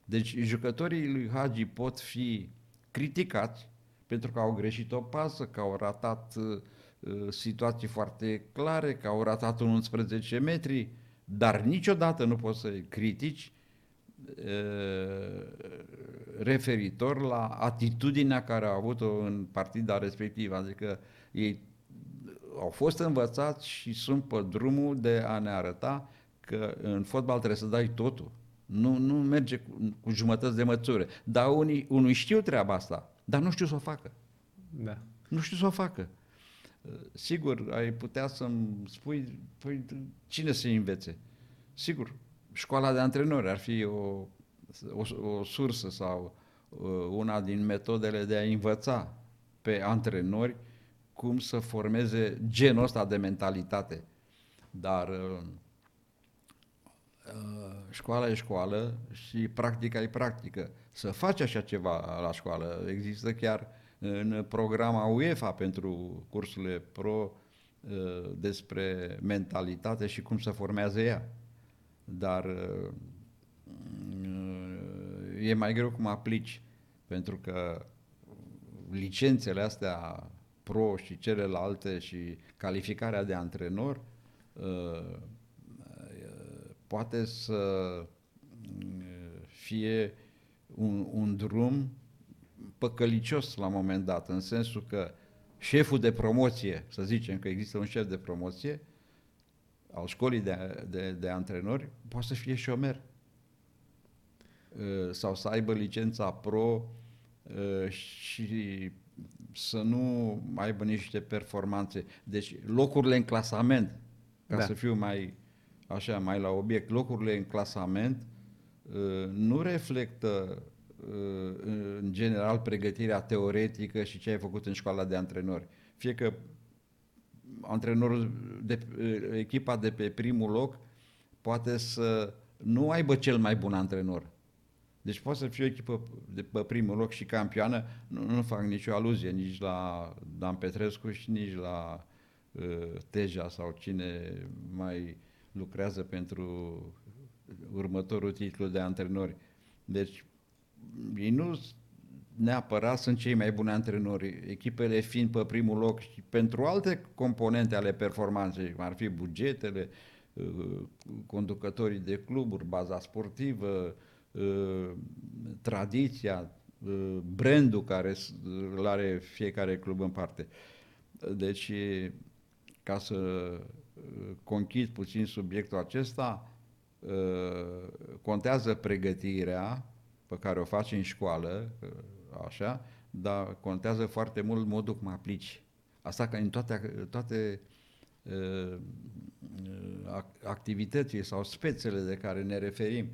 Deci jucătorii lui Hagi pot fi criticați pentru că au greșit o pasă, că au ratat uh, uh situații foarte clare, că au ratat 11 metri, dar niciodată nu poți să critici uh, referitor la atitudinea care au avut-o în partida respectivă. Adică ei au fost învățați și sunt pe drumul de a ne arăta că în fotbal trebuie să dai totul Nu, nu merge cu, cu jumătăți de măsură. Dar unii, unii știu treaba asta, dar nu știu să o facă. Da. Nu știu să o facă. Uh, Sigur, ai putea să-mi spui, păi, cine să învețe? Sigur, școala de antrenori ar fi o, o, o sursă sau uh, una din metodele de a învăța pe antrenori cum să formeze genul ăsta de mentalitate. Dar uh, uh, școala e școală și practica e practică. Să faci așa ceva la școală. Există chiar în programa UEFA pentru cursurile pro uh, despre mentalitate și cum se formează ea. Dar uh, e mai greu cum aplici, pentru că licențele astea pro și celelalte și calificarea de antrenor uh, poate să fie un, un drum păcălicios la un moment dat, în sensul că șeful de promoție, să zicem că există un șef de promoție, al școlii de, de, de antrenori, poate să fie șomer uh, sau să aibă licența pro uh, și să nu aibă niște performanțe. Deci locurile în clasament, ca Da. să fiu mai așa, mai la obiect, locurile în clasament uh, nu reflectă uh, în general pregătirea teoretică și ce ai făcut în școala de antrenori. Fie că antrenorul de echipa de pe primul loc poate să nu aibă cel mai bun antrenor. Deci poate să fie o echipă de pe primul loc și campioană, nu, nu fac nicio aluzie nici la Dan Petrescu și nici la uh, Teja sau cine mai lucrează pentru următorul titlu de antrenori. Deci ei nu neapărat sunt cei mai buni antrenori, echipele fiind pe primul loc și pentru alte componente ale performanței, cum ar fi bugetele, uh, conducătorii de cluburi, baza sportivă, uh, tradiția, uh, brandul care s- îl are fiecare club în parte. Deci, ca să uh, conchid puțin subiectul acesta, uh, contează pregătirea pe care o faci în școală, uh, așa, dar contează foarte mult modul cum aplici. Asta că în toate, toate uh, ac- activitățile sau spețele de care ne referim,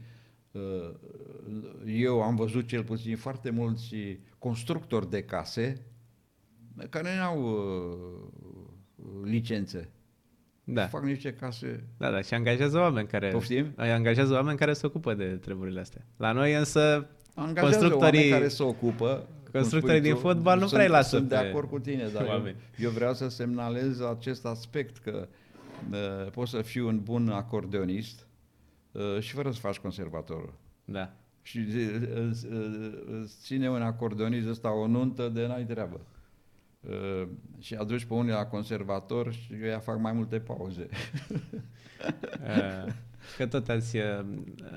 uh, eu am văzut cel puțin foarte mulți constructori de case care nu au uh, licențe. Da. Fac niște case. Da, da, și angajează oameni care... Poftim? Angajează oameni care se ocupă de treburile astea. La noi însă Angajează constructorii, oameni care se ocupă. cum constructorii spui din tu. fotbal nu sunt, prea îi lasă Sunt de pe acord cu tine, dar eu, oameni. eu vreau să semnalez acest aspect că uh, poți să fii un bun acordeonist uh, și fără să faci conservatorul. Da. Și uh, îți uh, îți ține un acordeonist ăsta o nuntă de n-ai treabă. Uh, și aduci pe unii la conservator și ea fac mai multe pauze. Uh, Că tot ați uh,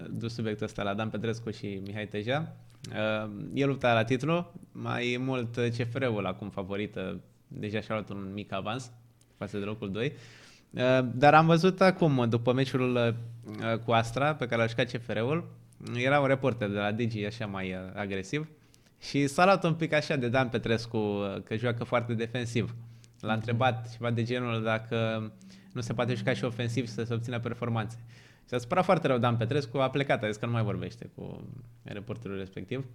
dus subiectul ăsta la Dan Petrescu și Mihai Teja. Uh, El lupta la titlu, mai mult uh, CFR-ul acum favorită, deja și-a luat un mic avans față de locul 2. Uh, Dar am văzut acum, după meciul uh, cu Astra, pe care l-a jucat CFR-ul, era un reporter de la Digi așa mai uh, agresiv și s-a luat un pic așa de Dan Petrescu, uh, că joacă foarte defensiv. L-a întrebat ceva de genul dacă nu se poate juca și ofensiv și să se obțină performanțe. Și a supărat foarte rău Dan Petrescu, a plecat, a zis că nu mai vorbește cu reporterul respectiv.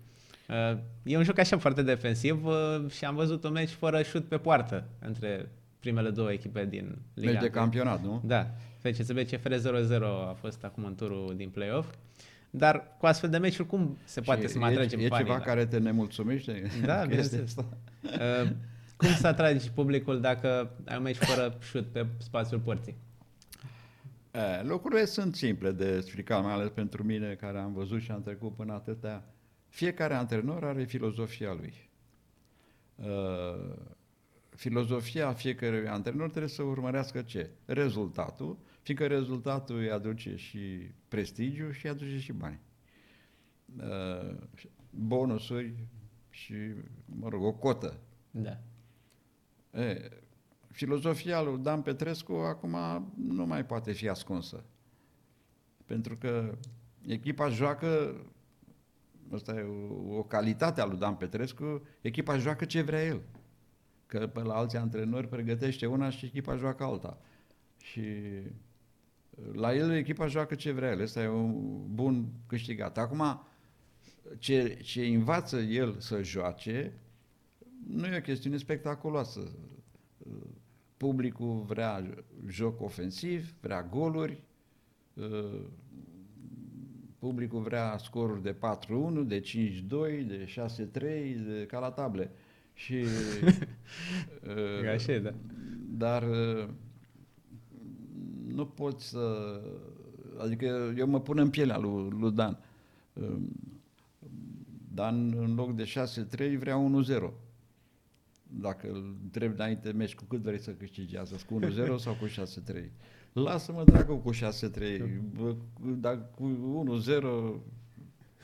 Uh, E un joc așa foarte defensiv uh, și am văzut un meci fără șut pe poartă între primele două echipe din Liga. Meci de 1. campionat, nu? Da, FCSB CFR 0-0 a fost acum în turul din play-off. Dar cu astfel de meciuri, cum se poate Și să mai e, atragem e fanii ceva la- care te nemulțumește? Da, Chestia bineînțeles. asta? Uh, cum să atragi publicul dacă ai un meci fără șut pe spațiul porții? E, lucrurile sunt simple de explicat, mai ales pentru mine care am văzut și am trecut până atâtea. Fiecare antrenor are filozofia lui. Uh, filozofia fiecărui antrenor trebuie să urmărească ce? Rezultatul, fiindcă rezultatul îi aduce și prestigiu și îi aduce și bani. Uh, bonusuri și, mă rog, o cotă. Da. E, filozofia lui Dan Petrescu acum nu mai poate fi ascunsă. Pentru că echipa joacă, asta e o, o calitate a lui Dan Petrescu, echipa joacă ce vrea el. Că pe la alți antrenori pregătește una și echipa joacă alta. Și la el echipa joacă ce vrea el. Ăsta e un bun câștigat. Acum, ce, ce învață el să joace, nu e o chestiune spectaculoasă. Publicul vrea joc ofensiv, vrea goluri, publicul vrea scoruri de 4-1, de 5-2, de 6-3, de, ca la table. Și, Așa e, da. Dar nu poți să... Adică eu mă pun în pielea lui, lui Dan. Dan în loc de 6-3 vrea 1-0. Dacă îl întreb înainte meci cu cât vrei să câștigi astăzi, cu 1-0 sau cu 6-3? Lasă-mă dracu cu 6-3, dar cu 1-0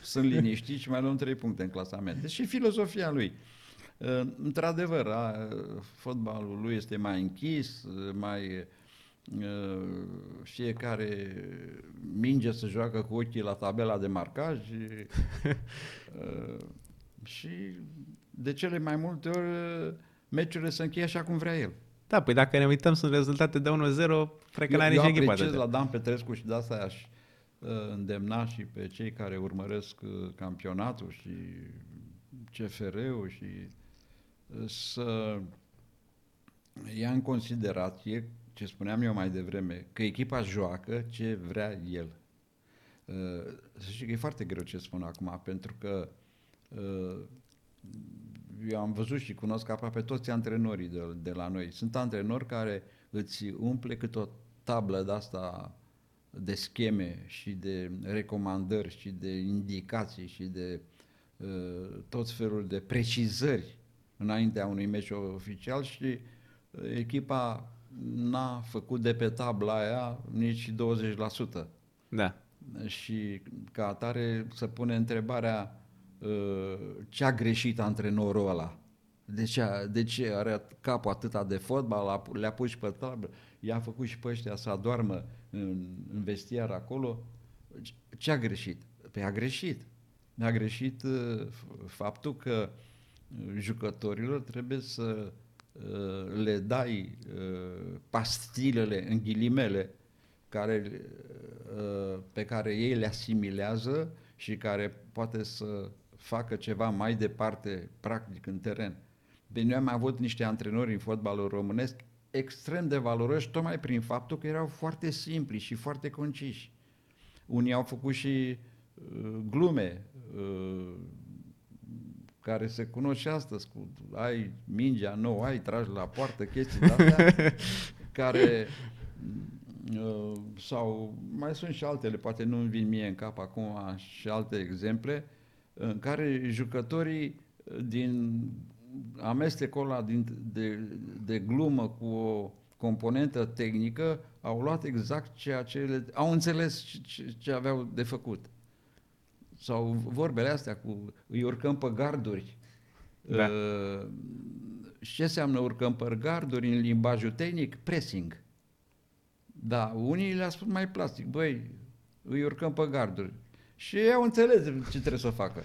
sunt liniștit și mai luăm 3 puncte în clasament. Deci și filozofia lui. Într-adevăr, fotbalul lui este mai închis, mai fiecare minge să joacă cu ochii la tabela de marcaj și de cele mai multe ori meciurile se încheie așa cum vrea el. Da, păi dacă ne uităm, sunt rezultate de 1-0, cred că n-are nici echipă. Eu la Dan Petrescu și de asta aș îndemna și pe cei care urmăresc campionatul și CFR-ul și să ia în considerație ce spuneam eu mai devreme, că echipa joacă ce vrea el. Să știi că e foarte greu ce spun acum, pentru că eu am văzut și cunosc aproape toți antrenorii de, de la noi. Sunt antrenori care îți umple cât o tablă de asta de scheme și de recomandări și de indicații și de uh, tot felul de precizări înaintea unui meci oficial și echipa n-a făcut de pe tabla aia nici 20%. Da. Și ca atare să pune întrebarea uh, ce a greșit antrenorul ăla? De ce, de ce are capul atâta de fotbal, le-a pus și pe tablă, i-a făcut și pe ăștia să adoarmă în, în vestiar acolo? Ce a greșit? Păi a greșit. A greșit uh, faptul că jucătorilor trebuie să Uh, le dai uh, pastilele în ghilimele care, uh, pe care ei le asimilează și care poate să facă ceva mai departe practic în teren. Bine, noi am avut niște antrenori în fotbalul românesc extrem de valoroși, tocmai prin faptul că erau foarte simpli și foarte conciși. Unii au făcut și uh, glume, uh, care se cunosc și astăzi, cu ai mingea nouă, ai tragi la poartă, chestii de astea, care uh, sau mai sunt și altele, poate nu îmi vin mie în cap acum și alte exemple, în care jucătorii din amestecul ăla din, de, de glumă cu o componentă tehnică au luat exact ceea ce le, au înțeles ce, ce aveau de făcut sau vorbele astea cu îi urcăm pe garduri. Da. Uh, ce înseamnă urcăm pe garduri în limbajul tehnic? Pressing. Da, unii le-a spus mai plastic, băi, îi urcăm pe garduri. Și ei au înțeles ce trebuie să facă.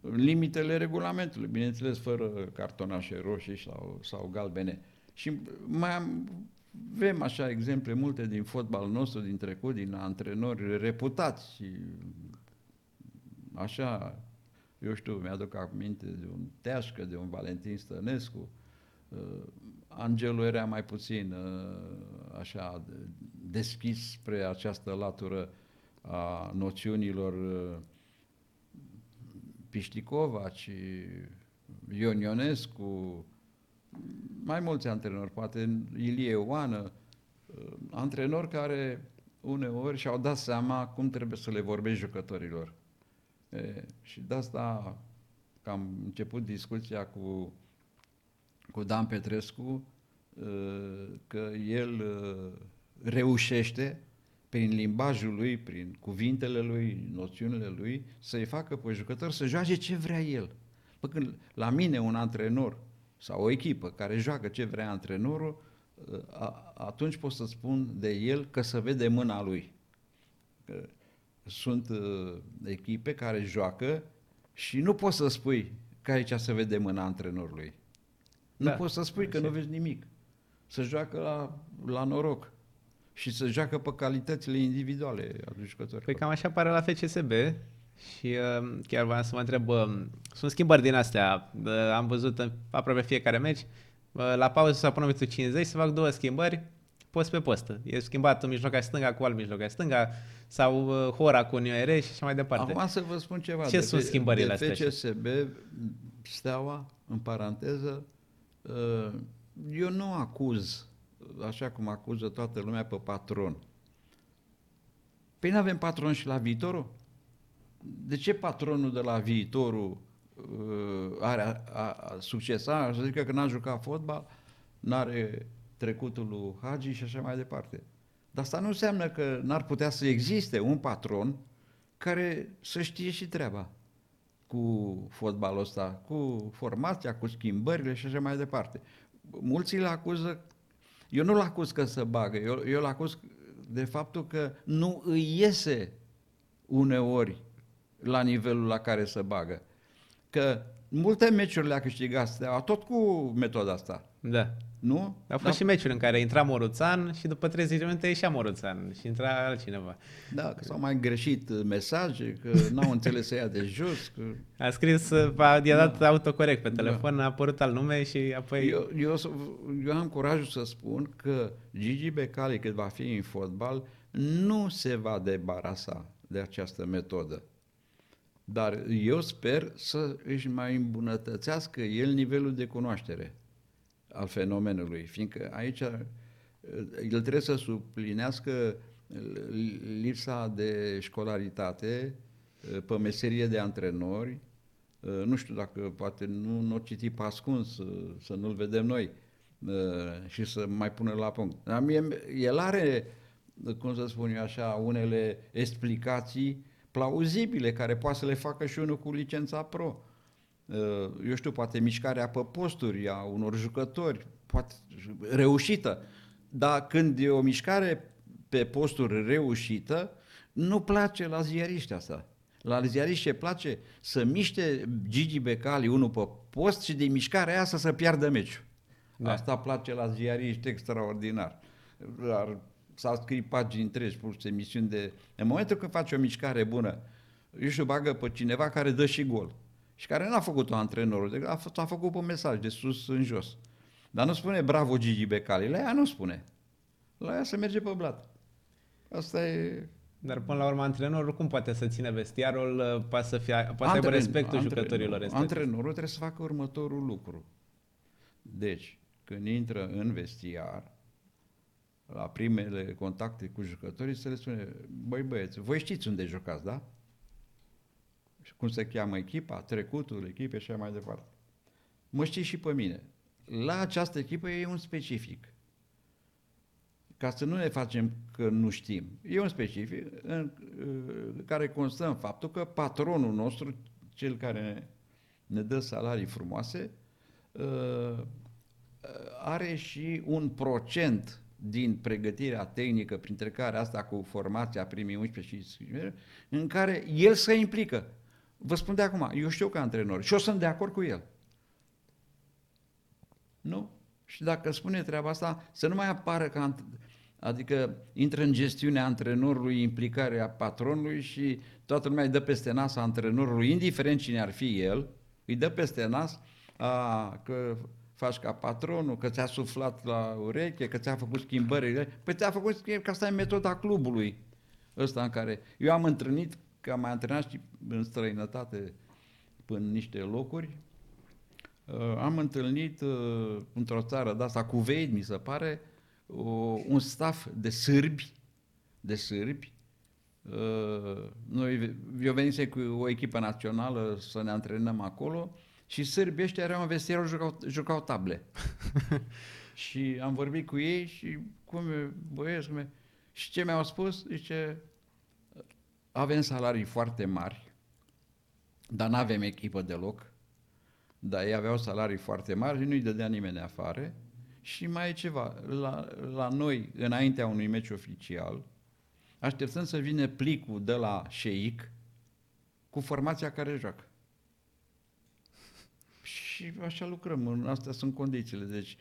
Limitele regulamentului, bineînțeles, fără cartonașe roșii sau, sau galbene. Și mai am avem așa exemple multe din fotbal nostru, din trecut, din antrenori reputați și așa, eu știu, mi-aduc aminte de un Teașcă, de un Valentin Stănescu, uh, Angelul era mai puțin uh, așa deschis spre această latură a noțiunilor uh, Pișticova, ci Ion Ionescu, mai mulți antrenori, poate Ilie Oană, uh, antrenori care uneori și-au dat seama cum trebuie să le vorbești jucătorilor. E, și de asta că am început discuția cu, cu Dan Petrescu, uh, că el uh, reușește prin limbajul lui, prin cuvintele lui, noțiunile lui, să-i facă pe jucător să joace ce vrea el. Pă când la mine un antrenor sau o echipă care joacă ce vrea antrenorul, atunci pot să spun de el că să vede mâna lui. Că sunt uh, echipe care joacă și nu poți să spui că aici se vede mâna antrenorului. Nu Da, poți să spui că așa nu vezi nimic. Să joacă la, la noroc și să joacă pe calitățile individuale ale jucătorilor. Păi cam așa pare la FCSB și uh, chiar vreau să mă întreb, uh, sunt schimbări din astea, uh, am văzut în aproape fiecare meci, uh, la pauză sau până minutul 50 se fac două schimbări, post pe post. E schimbat un mijlocaș stânga cu alt mijlocaș stânga sau uh, Hora cu Nioere și așa mai departe. Acum să vă spun ceva. Ce de, sunt F- schimbările de astea? FCSB, Steaua, în paranteză, uh, eu nu acuz, așa cum acuză toată lumea, pe patron. Păi nu avem patron și la viitorul? De ce patronul de la viitorul uh, are a, a, a, succes? A, să zică că n-a jucat fotbal, n-are trecutul lui Hagi și așa mai departe. Dar asta nu înseamnă că n-ar putea să existe un patron care să știe și treaba cu fotbalul ăsta, cu formația, cu schimbările și așa mai departe. Mulți îl acuză, eu nu-l acuz că se bagă, eu, eu îl acuz de faptul că nu îi iese uneori la nivelul la care se bagă. Că multe meciuri le-a câștigat Steaua, tot cu metoda asta, Da. nu? Au fost și meciuri în care intra Moruțan și după 30 de minute ieșea Moruțan și intra altcineva. Da, că s-au mai greșit mesaje, că n-au înțeles să ia de jos. Că... A scris, uh, a, i-a dat autocorect pe telefon, a apărut al nume și apoi... Eu, eu, să- eu am curajul să spun că Gigi Becali, cât va fi în fotbal, nu se va debarasa de această metodă. Dar eu sper să își mai îmbunătățească el nivelul de cunoaștere al fenomenului, fiindcă aici uh, el trebuie să suplinească lipsa de școlaritate uh, pe meserie de antrenori, Uh, nu știu dacă poate nu, nu o citi pe ascuns, uh, să nu-l vedem noi uh, și să mai pună la punct. Dar mie, el are, uh, cum să spun eu așa, unele explicații plauzibile care poate să le facă și unul cu licența pro. Uh, Eu știu, poate mișcarea pe posturi a unor jucători, poate reușită, dar când e o mișcare pe posturi reușită, nu place la ziariști asta. La ziariști ce place să miște Gigi Becali unul pe post și din mișcarea aia să se piardă meciul. Da. Da. Asta place la ziariști extraordinar. Dar s-au scris pagini întregi, pur emisiuni de... În momentul când faci o mișcare bună, eu știu, bagă pe cineva care dă și gol. Și care n-a făcut-o antrenorul, decât a, f- a făcut pe mesaj, de sus în jos. Dar nu spune bravo Gigi Becali, la ea nu spune. La ea se merge pe blat. Asta e... Dar până la urmă antrenorul cum poate să ține vestiarul, uh, poate să, fie, poate să aibă Antren- respectul antren- jucătorilor respectiv. Antrenorul trebuie să facă următorul lucru. Deci, când intră în vestiar, la primele contacte cu jucătorii, să le spune, băi băieți, voi știți unde jucați, da? Și cum se cheamă echipa, trecutul echipei și așa mai departe. Mă știți și pe mine. La această echipă e un specific. Ca să nu ne facem că nu știm. E un specific în, în care constă în faptul că patronul nostru, cel care ne dă salarii frumoase, uh, are și un procent din pregătirea tehnică, printre care asta cu formația primii 11 și în care el se implică. Vă spun de acum, eu știu ca antrenor și eu sunt de acord cu el. Nu? Și dacă spune treaba asta, să nu mai apară ca ant- Adică intră în gestiunea antrenorului, implicarea patronului și toată lumea îi dă peste nas antrenorului, indiferent cine ar fi el, îi dă peste nas a, că faci ca patronul, că ți-a suflat la ureche, că ți-a făcut schimbări. Păi ți-a făcut schimbări, că asta e metoda clubului ăsta în care... Eu am întâlnit, că am mai antrenat și în străinătate până în niște locuri, Uh, am întâlnit uh, într-o țară de asta, Cuveit, mi se pare, o, un staff de sârbi, de sârbi. Uh, noi, eu venisem cu o echipă națională să ne antrenăm acolo și sârbii ăștia erau în vestiarul, jucau, jucau table. și am vorbit cu ei și cum e, băieți, cum e? Și ce mi-au spus? Zice, avem salarii foarte mari, dar nu avem echipă deloc, dar ei aveau salarii foarte mari și nu-i dădea nimeni afară. Și mai e ceva, la, la noi, înaintea unui meci oficial, așteptăm să vină plicul de la șeic cu formația care joacă. Și așa lucrăm, astea sunt condițiile. Deci,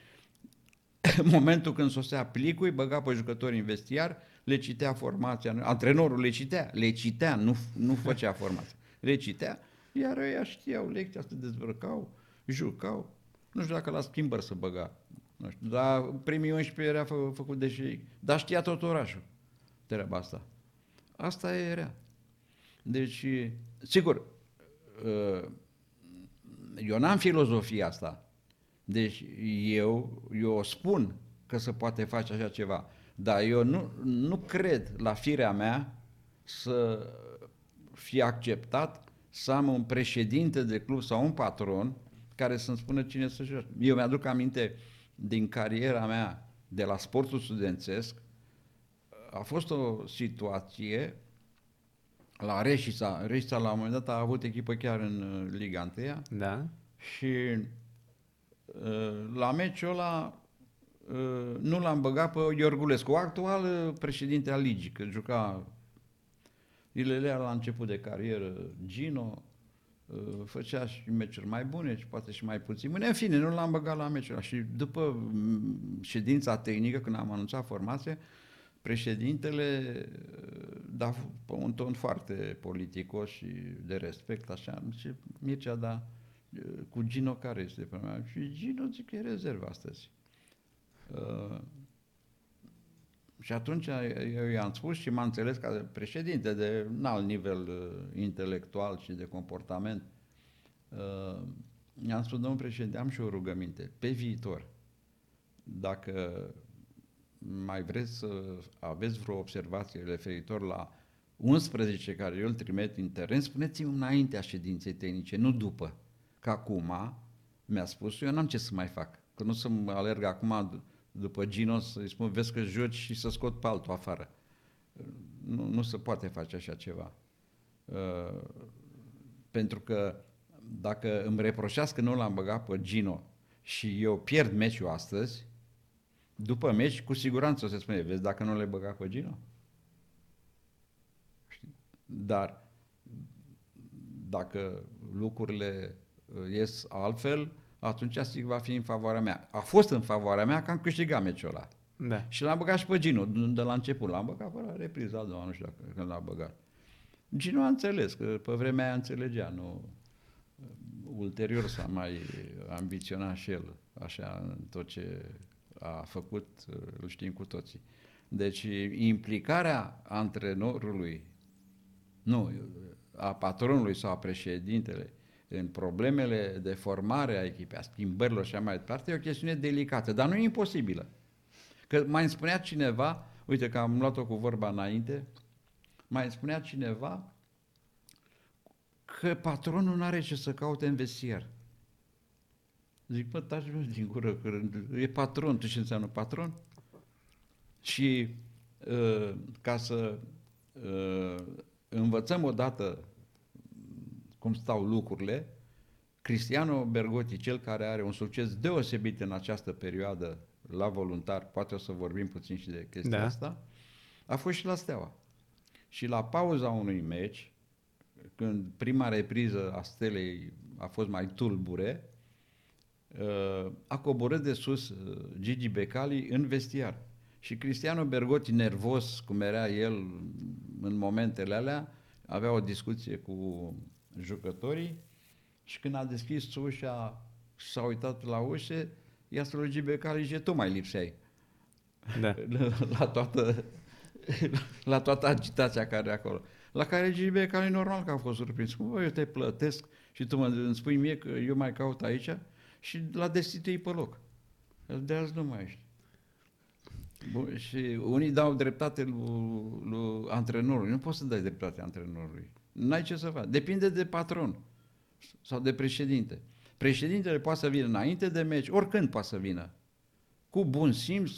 în momentul când sosea plicul, îi băga pe jucători în vestiar, le citea formația, antrenorul le citea, le citea, nu, nu făcea formația, le citea, iar ei știau lecția, se dezbrăcau, jucau, nu știu dacă la schimbări să băga, nu știu, dar primii 11 era fă, făcut de și dar știa tot orașul treaba asta. Asta e rea. Deci, sigur, uh, eu n-am filozofia asta. Deci eu, eu spun că se poate face așa ceva, dar eu nu, nu cred la firea mea să fie acceptat să am un președinte de club sau un patron care să-mi spună cine să joace. Eu mi-aduc aminte din cariera mea de la sportul studențesc, a fost o situație la Reșița. Reșița la un moment dat a avut echipă chiar în uh, Liga 1 da. și uh, la meciul ăla uh, nu l-am băgat pe Iorgulescu, actual președinte al ligii, că juca Ilelea la început de carieră, Gino, făcea și meciuri mai bune și poate și mai puțin. În fine, nu l-am băgat la meciul Și după mm, ședința tehnică, când am anunțat formație, președintele da pe un ton foarte politicos și de respect, așa, și Mircea, da, cu Gino care este pe mea? Și Gino zic că e rezervă astăzi. Uh, și atunci eu i-am spus și m-am înțeles ca președinte de alt nivel uh, intelectual și de comportament. Uh, i-am spus, domnul președinte, am și o rugăminte. Pe viitor, dacă mai vreți să aveți vreo observație referitor la 11 care eu îl trimit în teren, spuneți-mi înaintea ședinței tehnice, nu după. Că acum mi-a spus, eu n-am ce să mai fac, că nu să mă alerg acum după Gino să-i spun, vezi că joci și să scot pe altul afară. Nu, nu se poate face așa ceva. Uh, pentru că dacă îmi reproșească că nu l-am băgat pe Gino și eu pierd meciul astăzi, după meci, cu siguranță o să spune, vezi dacă nu le băga pe Gino? Dar dacă lucrurile uh, ies altfel, atunci sigur va fi în favoarea mea. A fost în favoarea mea că am câștigat meciul ăla. Da. Și l-am băgat și pe Gino, de la început. L-am băgat pe la repriza a doua, nu știu dacă, când l-am băgat. Gino a înțeles, că pe vremea aia înțelegea, nu... Ulterior s-a mai ambiționat și el, așa, în tot ce a făcut, îl știm cu toții. Deci implicarea antrenorului, nu, a patronului sau a președintele în problemele de formare a echipei, a schimbărilor și așa mai departe, e o chestiune delicată, dar nu e imposibilă. Că mai îmi spunea cineva, uite că am luat-o cu vorba înainte, mai îmi spunea cineva că patronul nu are ce să caute în vestier. Zic, mă, taci din gură, că e patron, tu ce înseamnă patron? Și uh, ca să uh, învățăm odată cum stau lucrurile, Cristiano Bergotti, cel care are un succes deosebit în această perioadă la voluntar, poate o să vorbim puțin și de chestia da. asta, a fost și la Steaua. Și la pauza unui meci, când prima repriză a Stelei a fost mai tulbure, uh, a coborât de sus uh, Gigi Becali în vestiar. Și Cristiano Bergotti, nervos cum era el în momentele alea, avea o discuție cu jucătorii și când a deschis ușa și s-a uitat la ușă, i-a strălugit Becali și tu mai lipseai. Da. la, toată, la toată agitația care e acolo. La care Gigi Becali normal că a fost surprins. Cum, eu te plătesc și tu mă îmi spui mie că eu mai caut aici și l-a destituit pe loc. De azi nu mai ești. Bun, și unii dau dreptate lui, lui antrenorului. Nu poți să dai dreptate antrenorului. N-ai ce să faci. Depinde de patron sau de președinte. Președintele poate să vină înainte de meci, oricând poate să vină. Cu bun simț,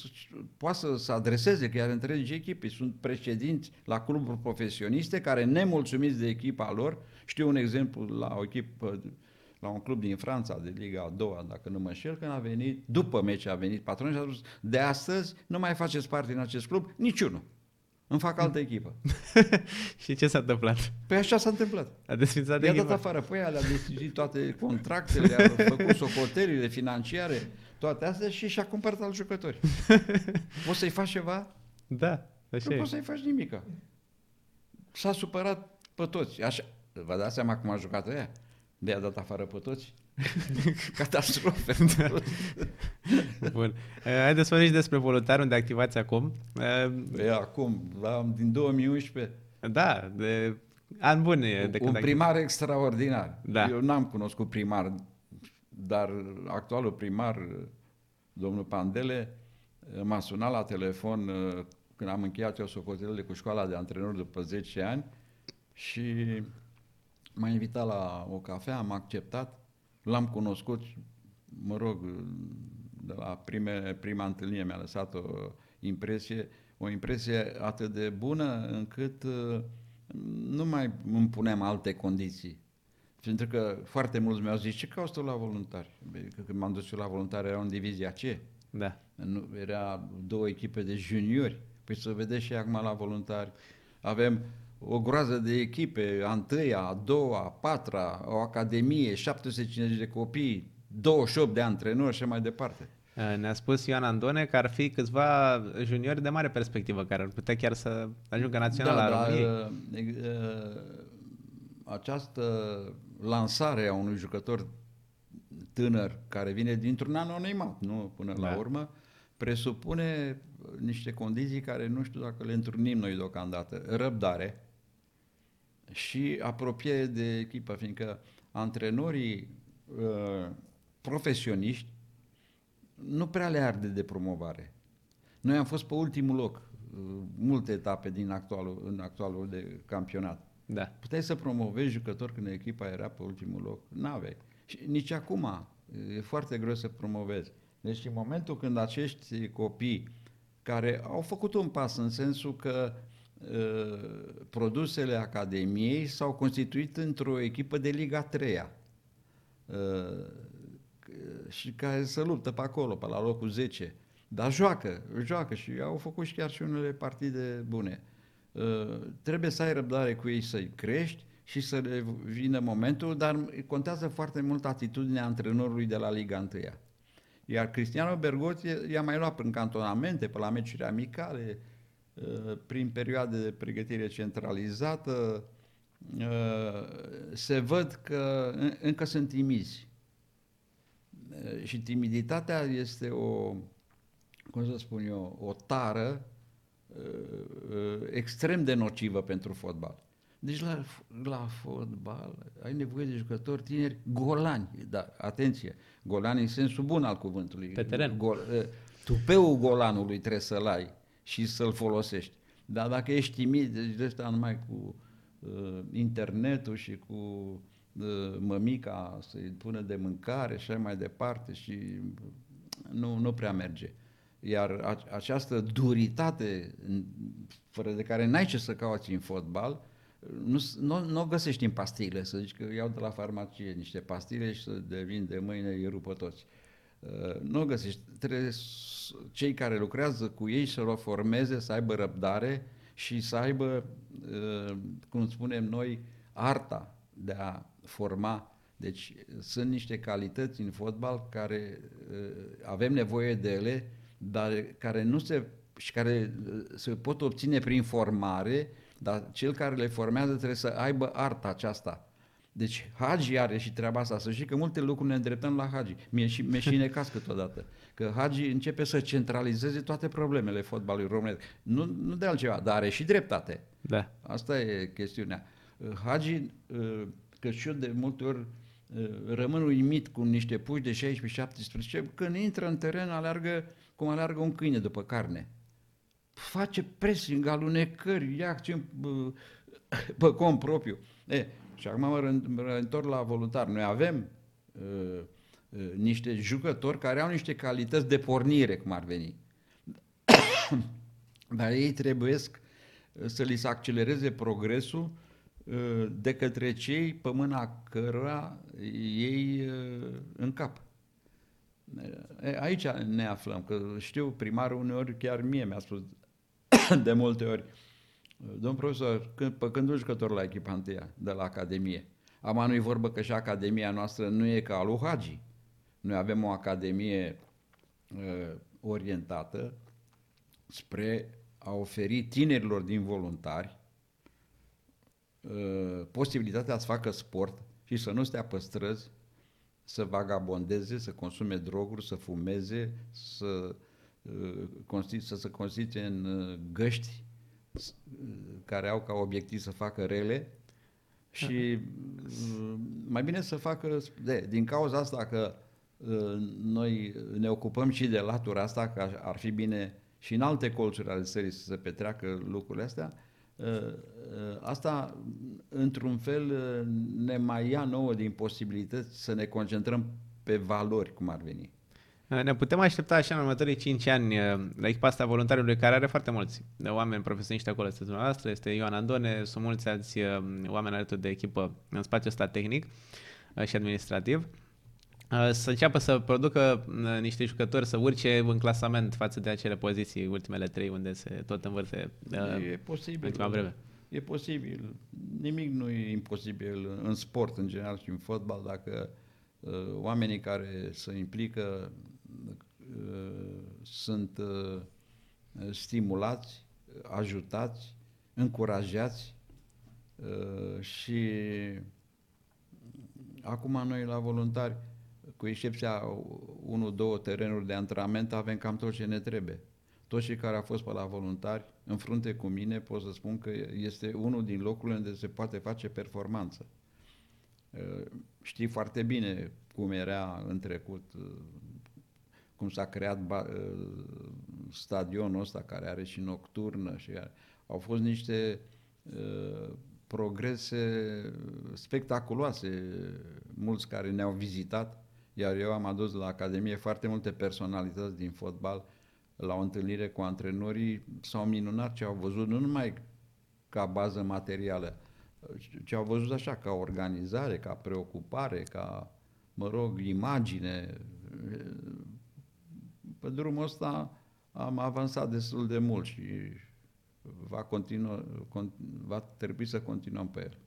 poate să se adreseze chiar întregi echipe. Sunt președinți la cluburi profesioniste care, nemulțumiți de echipa lor, știu un exemplu la o echipă la un club din Franța de Liga a doua, dacă nu mă înșel, când a venit, după meci a venit patronul și a spus, de astăzi nu mai faceți parte din acest club niciunul. îmi fac altă echipă. și ce s-a întâmplat? Păi așa s-a întâmplat. A desfințat I-a dat echipa. afară pe ea, le-a deschis toate contractele, a făcut socotelile financiare, toate astea și și-a cumpărat alți jucători. Poți să-i faci ceva? Da, așa Nu e. poți să-i faci nimica. S-a supărat pe toți. Așa, vă dați seama cum a jucat ea? De-a dat afară pe toți? Catastrofe. Bun. Uh, Haideți să vorbim și despre voluntari unde activați acum. Uh, E, acum, la, din 2011, Da, de ani buni e de un când primar extraordinar. Da. Eu n-am cunoscut primar, dar actualul primar, domnul Pandele, m-a sunat la telefon uh, când am încheiat eu socotelele cu școala de antrenori după 10 ani și m-a invitat la o cafea, am acceptat, l-am cunoscut, mă rog, de la prime, prima întâlnire mi-a lăsat o impresie, o impresie atât de bună încât uh, nu mai îmi puneam alte condiții. Pentru că foarte mulți mi-au zis, ce cauți tu la voluntari? Băi, că Când m-am dus eu la voluntari era în divizia C. Da. Nu, era două echipe de juniori. Păi să vedeți și acum la voluntari. Avem o groază de echipe, a întâia, a doua, a patra, o academie, 750 de copii, 28 de antrenori și mai departe. Uh, Ne-a spus Ioan Andone că ar fi câțiva juniori de mare perspectivă care ar putea chiar să ajungă național da, la dar României. uh, uh, această lansare a unui jucător tânăr care vine dintr-un anonimat, nu până la Da. urmă, presupune niște condiții care nu știu dacă le întrunim noi deocamdată. Răbdare și apropiere de echipă, fiindcă antrenorii uh, profesioniști nu prea le arde de promovare. Noi am fost pe ultimul loc, uh, multe etape din actualul, în actualul de campionat. Da. Puteai să promovezi jucători când echipa era pe ultimul loc? N-aveai. Și nici acum e foarte greu să promovezi. Deci în momentul când acești copii care au făcut un pas în sensul că uh, produsele Academiei s-au constituit într-o echipă de Liga 3 uh, și care se luptă pe acolo, pe la locul 10. Dar joacă, joacă și au făcut și chiar și unele partide bune. Uh, trebuie să ai răbdare cu ei să-i crești și să le vină momentul, dar contează foarte mult atitudinea antrenorului de la Liga 1. Iar Cristiano Bergotti i-a mai luat prin cantonamente, pe la meciuri amicale, uh, prin perioade de pregătire centralizată, uh, se văd că în- încă sunt timizi. Uh, Și timiditatea este o, cum să spun eu, o tară uh, extrem de nocivă pentru fotbal. Deci la, la fotbal ai nevoie de jucători tineri golani. Da, atenție, golani în sensul bun al cuvântului. Pe teren. Gol, uh, tupeul golanului trebuie să-l ai și să-l folosești. Dar dacă ești timid, deci de ăsta numai cu uh, internetul și cu uh, mămica să-i pună de mâncare și așa mai departe și nu, nu prea merge. Iar a, această duritate în- fără de care n-ai ce să cauți în fotbal, nu, s- nu, nu o găsești în pastile, să zici că iau de la farmacie niște pastile și să devin de mâine îi rupă toți. Uh, nu o găsești. Trebuie s- cei care lucrează cu ei să o formeze, să aibă răbdare și să aibă, uh, cum spunem noi, arta de a forma. Deci sunt niște calități în fotbal care uh, avem nevoie de ele, dar care nu se și care uh, se pot obține prin formare, dar cel care le formează trebuie să aibă arta aceasta. Deci Hagi are și treaba asta, să știi că multe lucruri ne îndreptăm la Hagi. Mie și, mie și necas câteodată. Că Hagi începe să centralizeze toate problemele fotbalului românesc. Nu, nu de altceva, dar are și dreptate. Da. Asta e chestiunea. Hagi, uh, că și eu de multe ori uh, rămân uimit cu niște puși de 16-17, când intră în teren, aleargă cum aleargă un câine după carne. Face pressing, alunecări, ia acțiuni uh, pe cont propriu. E, și acum mă rând- mă întorc la voluntar. Noi avem uh, uh, niște jucători care au niște calități de pornire, cum ar veni. Dar ei trebuie să li se accelereze progresul uh, de către cei pe mâna cărora ei uh, în cap. E, Aici ne aflăm, că știu, primarul uneori chiar mie mi-a spus de multe ori, Domn profesor, când, pe când jucător la echipa întâia de la Academie? Am nu-i vorbă că și Academia noastră nu e ca lui Hagi. Noi avem o Academie uh, orientată spre a oferi tinerilor din voluntari uh, posibilitatea să facă sport și să nu stea pe străzi, să vagabondeze, să consume droguri, să fumeze, să, uh, să se constituie în uh, găști care au ca obiectiv să facă rele și mai bine să facă, de, din cauza asta că noi ne ocupăm și de latura asta, că ar fi bine și în alte colțuri ale țării să se petreacă lucrurile astea, ă, ă, asta, într-un fel, ne mai ia nouă din posibilități să ne concentrăm pe valori, cum ar veni. Ne putem aștepta așa în următorii 5 ani la echipa asta voluntariului care are foarte mulți oameni profesioniști acolo, este dumneavoastră, este Ioan Andone, sunt mulți alți oameni alături de echipă în spațiul ăsta tehnic și administrativ. Uh, să înceapă să producă uh, niște jucători să urce în clasament față de acele poziții, ultimele trei, unde se tot învârte uh, e posibil, ultima vreme. E posibil. Nimic nu e imposibil în sport în general și în fotbal dacă uh, oamenii care se implică uh, sunt uh, stimulați, ajutați, încurajați uh, și acum noi la voluntari cu excepția unu, două terenuri de antrenament, avem cam tot ce ne trebuie. Toți cei care au fost pe la voluntari, în frunte cu mine, pot să spun că este unul din locurile unde se poate face performanță. Uh, știi foarte bine cum era în trecut, uh, cum s-a creat uh, stadionul ăsta care are și nocturnă și au fost niște progrese spectaculoase, mulți care ne-au vizitat iar eu am adus la Academie foarte multe personalități din fotbal la o întâlnire cu antrenorii, s-au minunat ce au văzut, nu numai ca bază materială, ce au văzut așa, ca organizare, ca preocupare, ca, mă rog, imagine. Pe drumul ăsta am avansat destul de mult și va, continua, va trebui să continuăm pe el.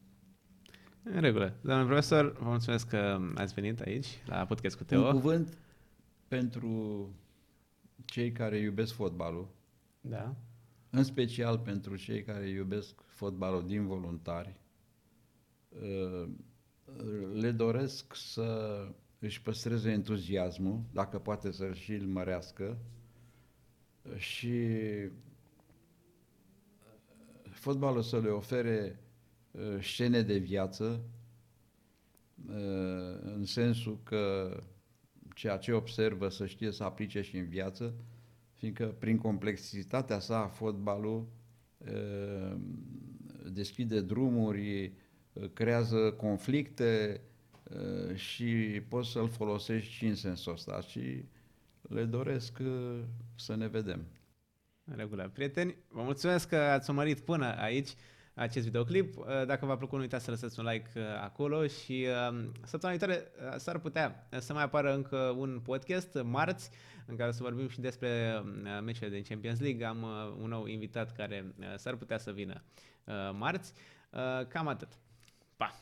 În regulă. Doamne profesor, vă mulțumesc că ați venit aici la podcast cu Teo. Un cuvânt pentru cei care iubesc fotbalul. Da. În special pentru cei care iubesc fotbalul din voluntari. Uh, le doresc să își păstreze entuziasmul, dacă poate să și îl mărească și fotbalul să le ofere Uh, scene de viață, uh, în sensul că ceea ce observă să știe să aplice și în viață, fiindcă prin complexitatea sa fotbalul uh, deschide drumuri, creează conflicte și poți să-l folosești și în sensul ăsta și le doresc să ne vedem. În regulă. Prieteni, vă mulțumesc că ați urmărit până aici acest videoclip. Uh, dacă v-a plăcut, nu uitați să lăsați un like uh, acolo și um, săptămâna viitoare uh, s-ar putea să mai apară încă un podcast marți în care să vorbim și despre meciurile din Champions League. Am un nou invitat care s-ar putea să vină marți. Cam atât. Pa!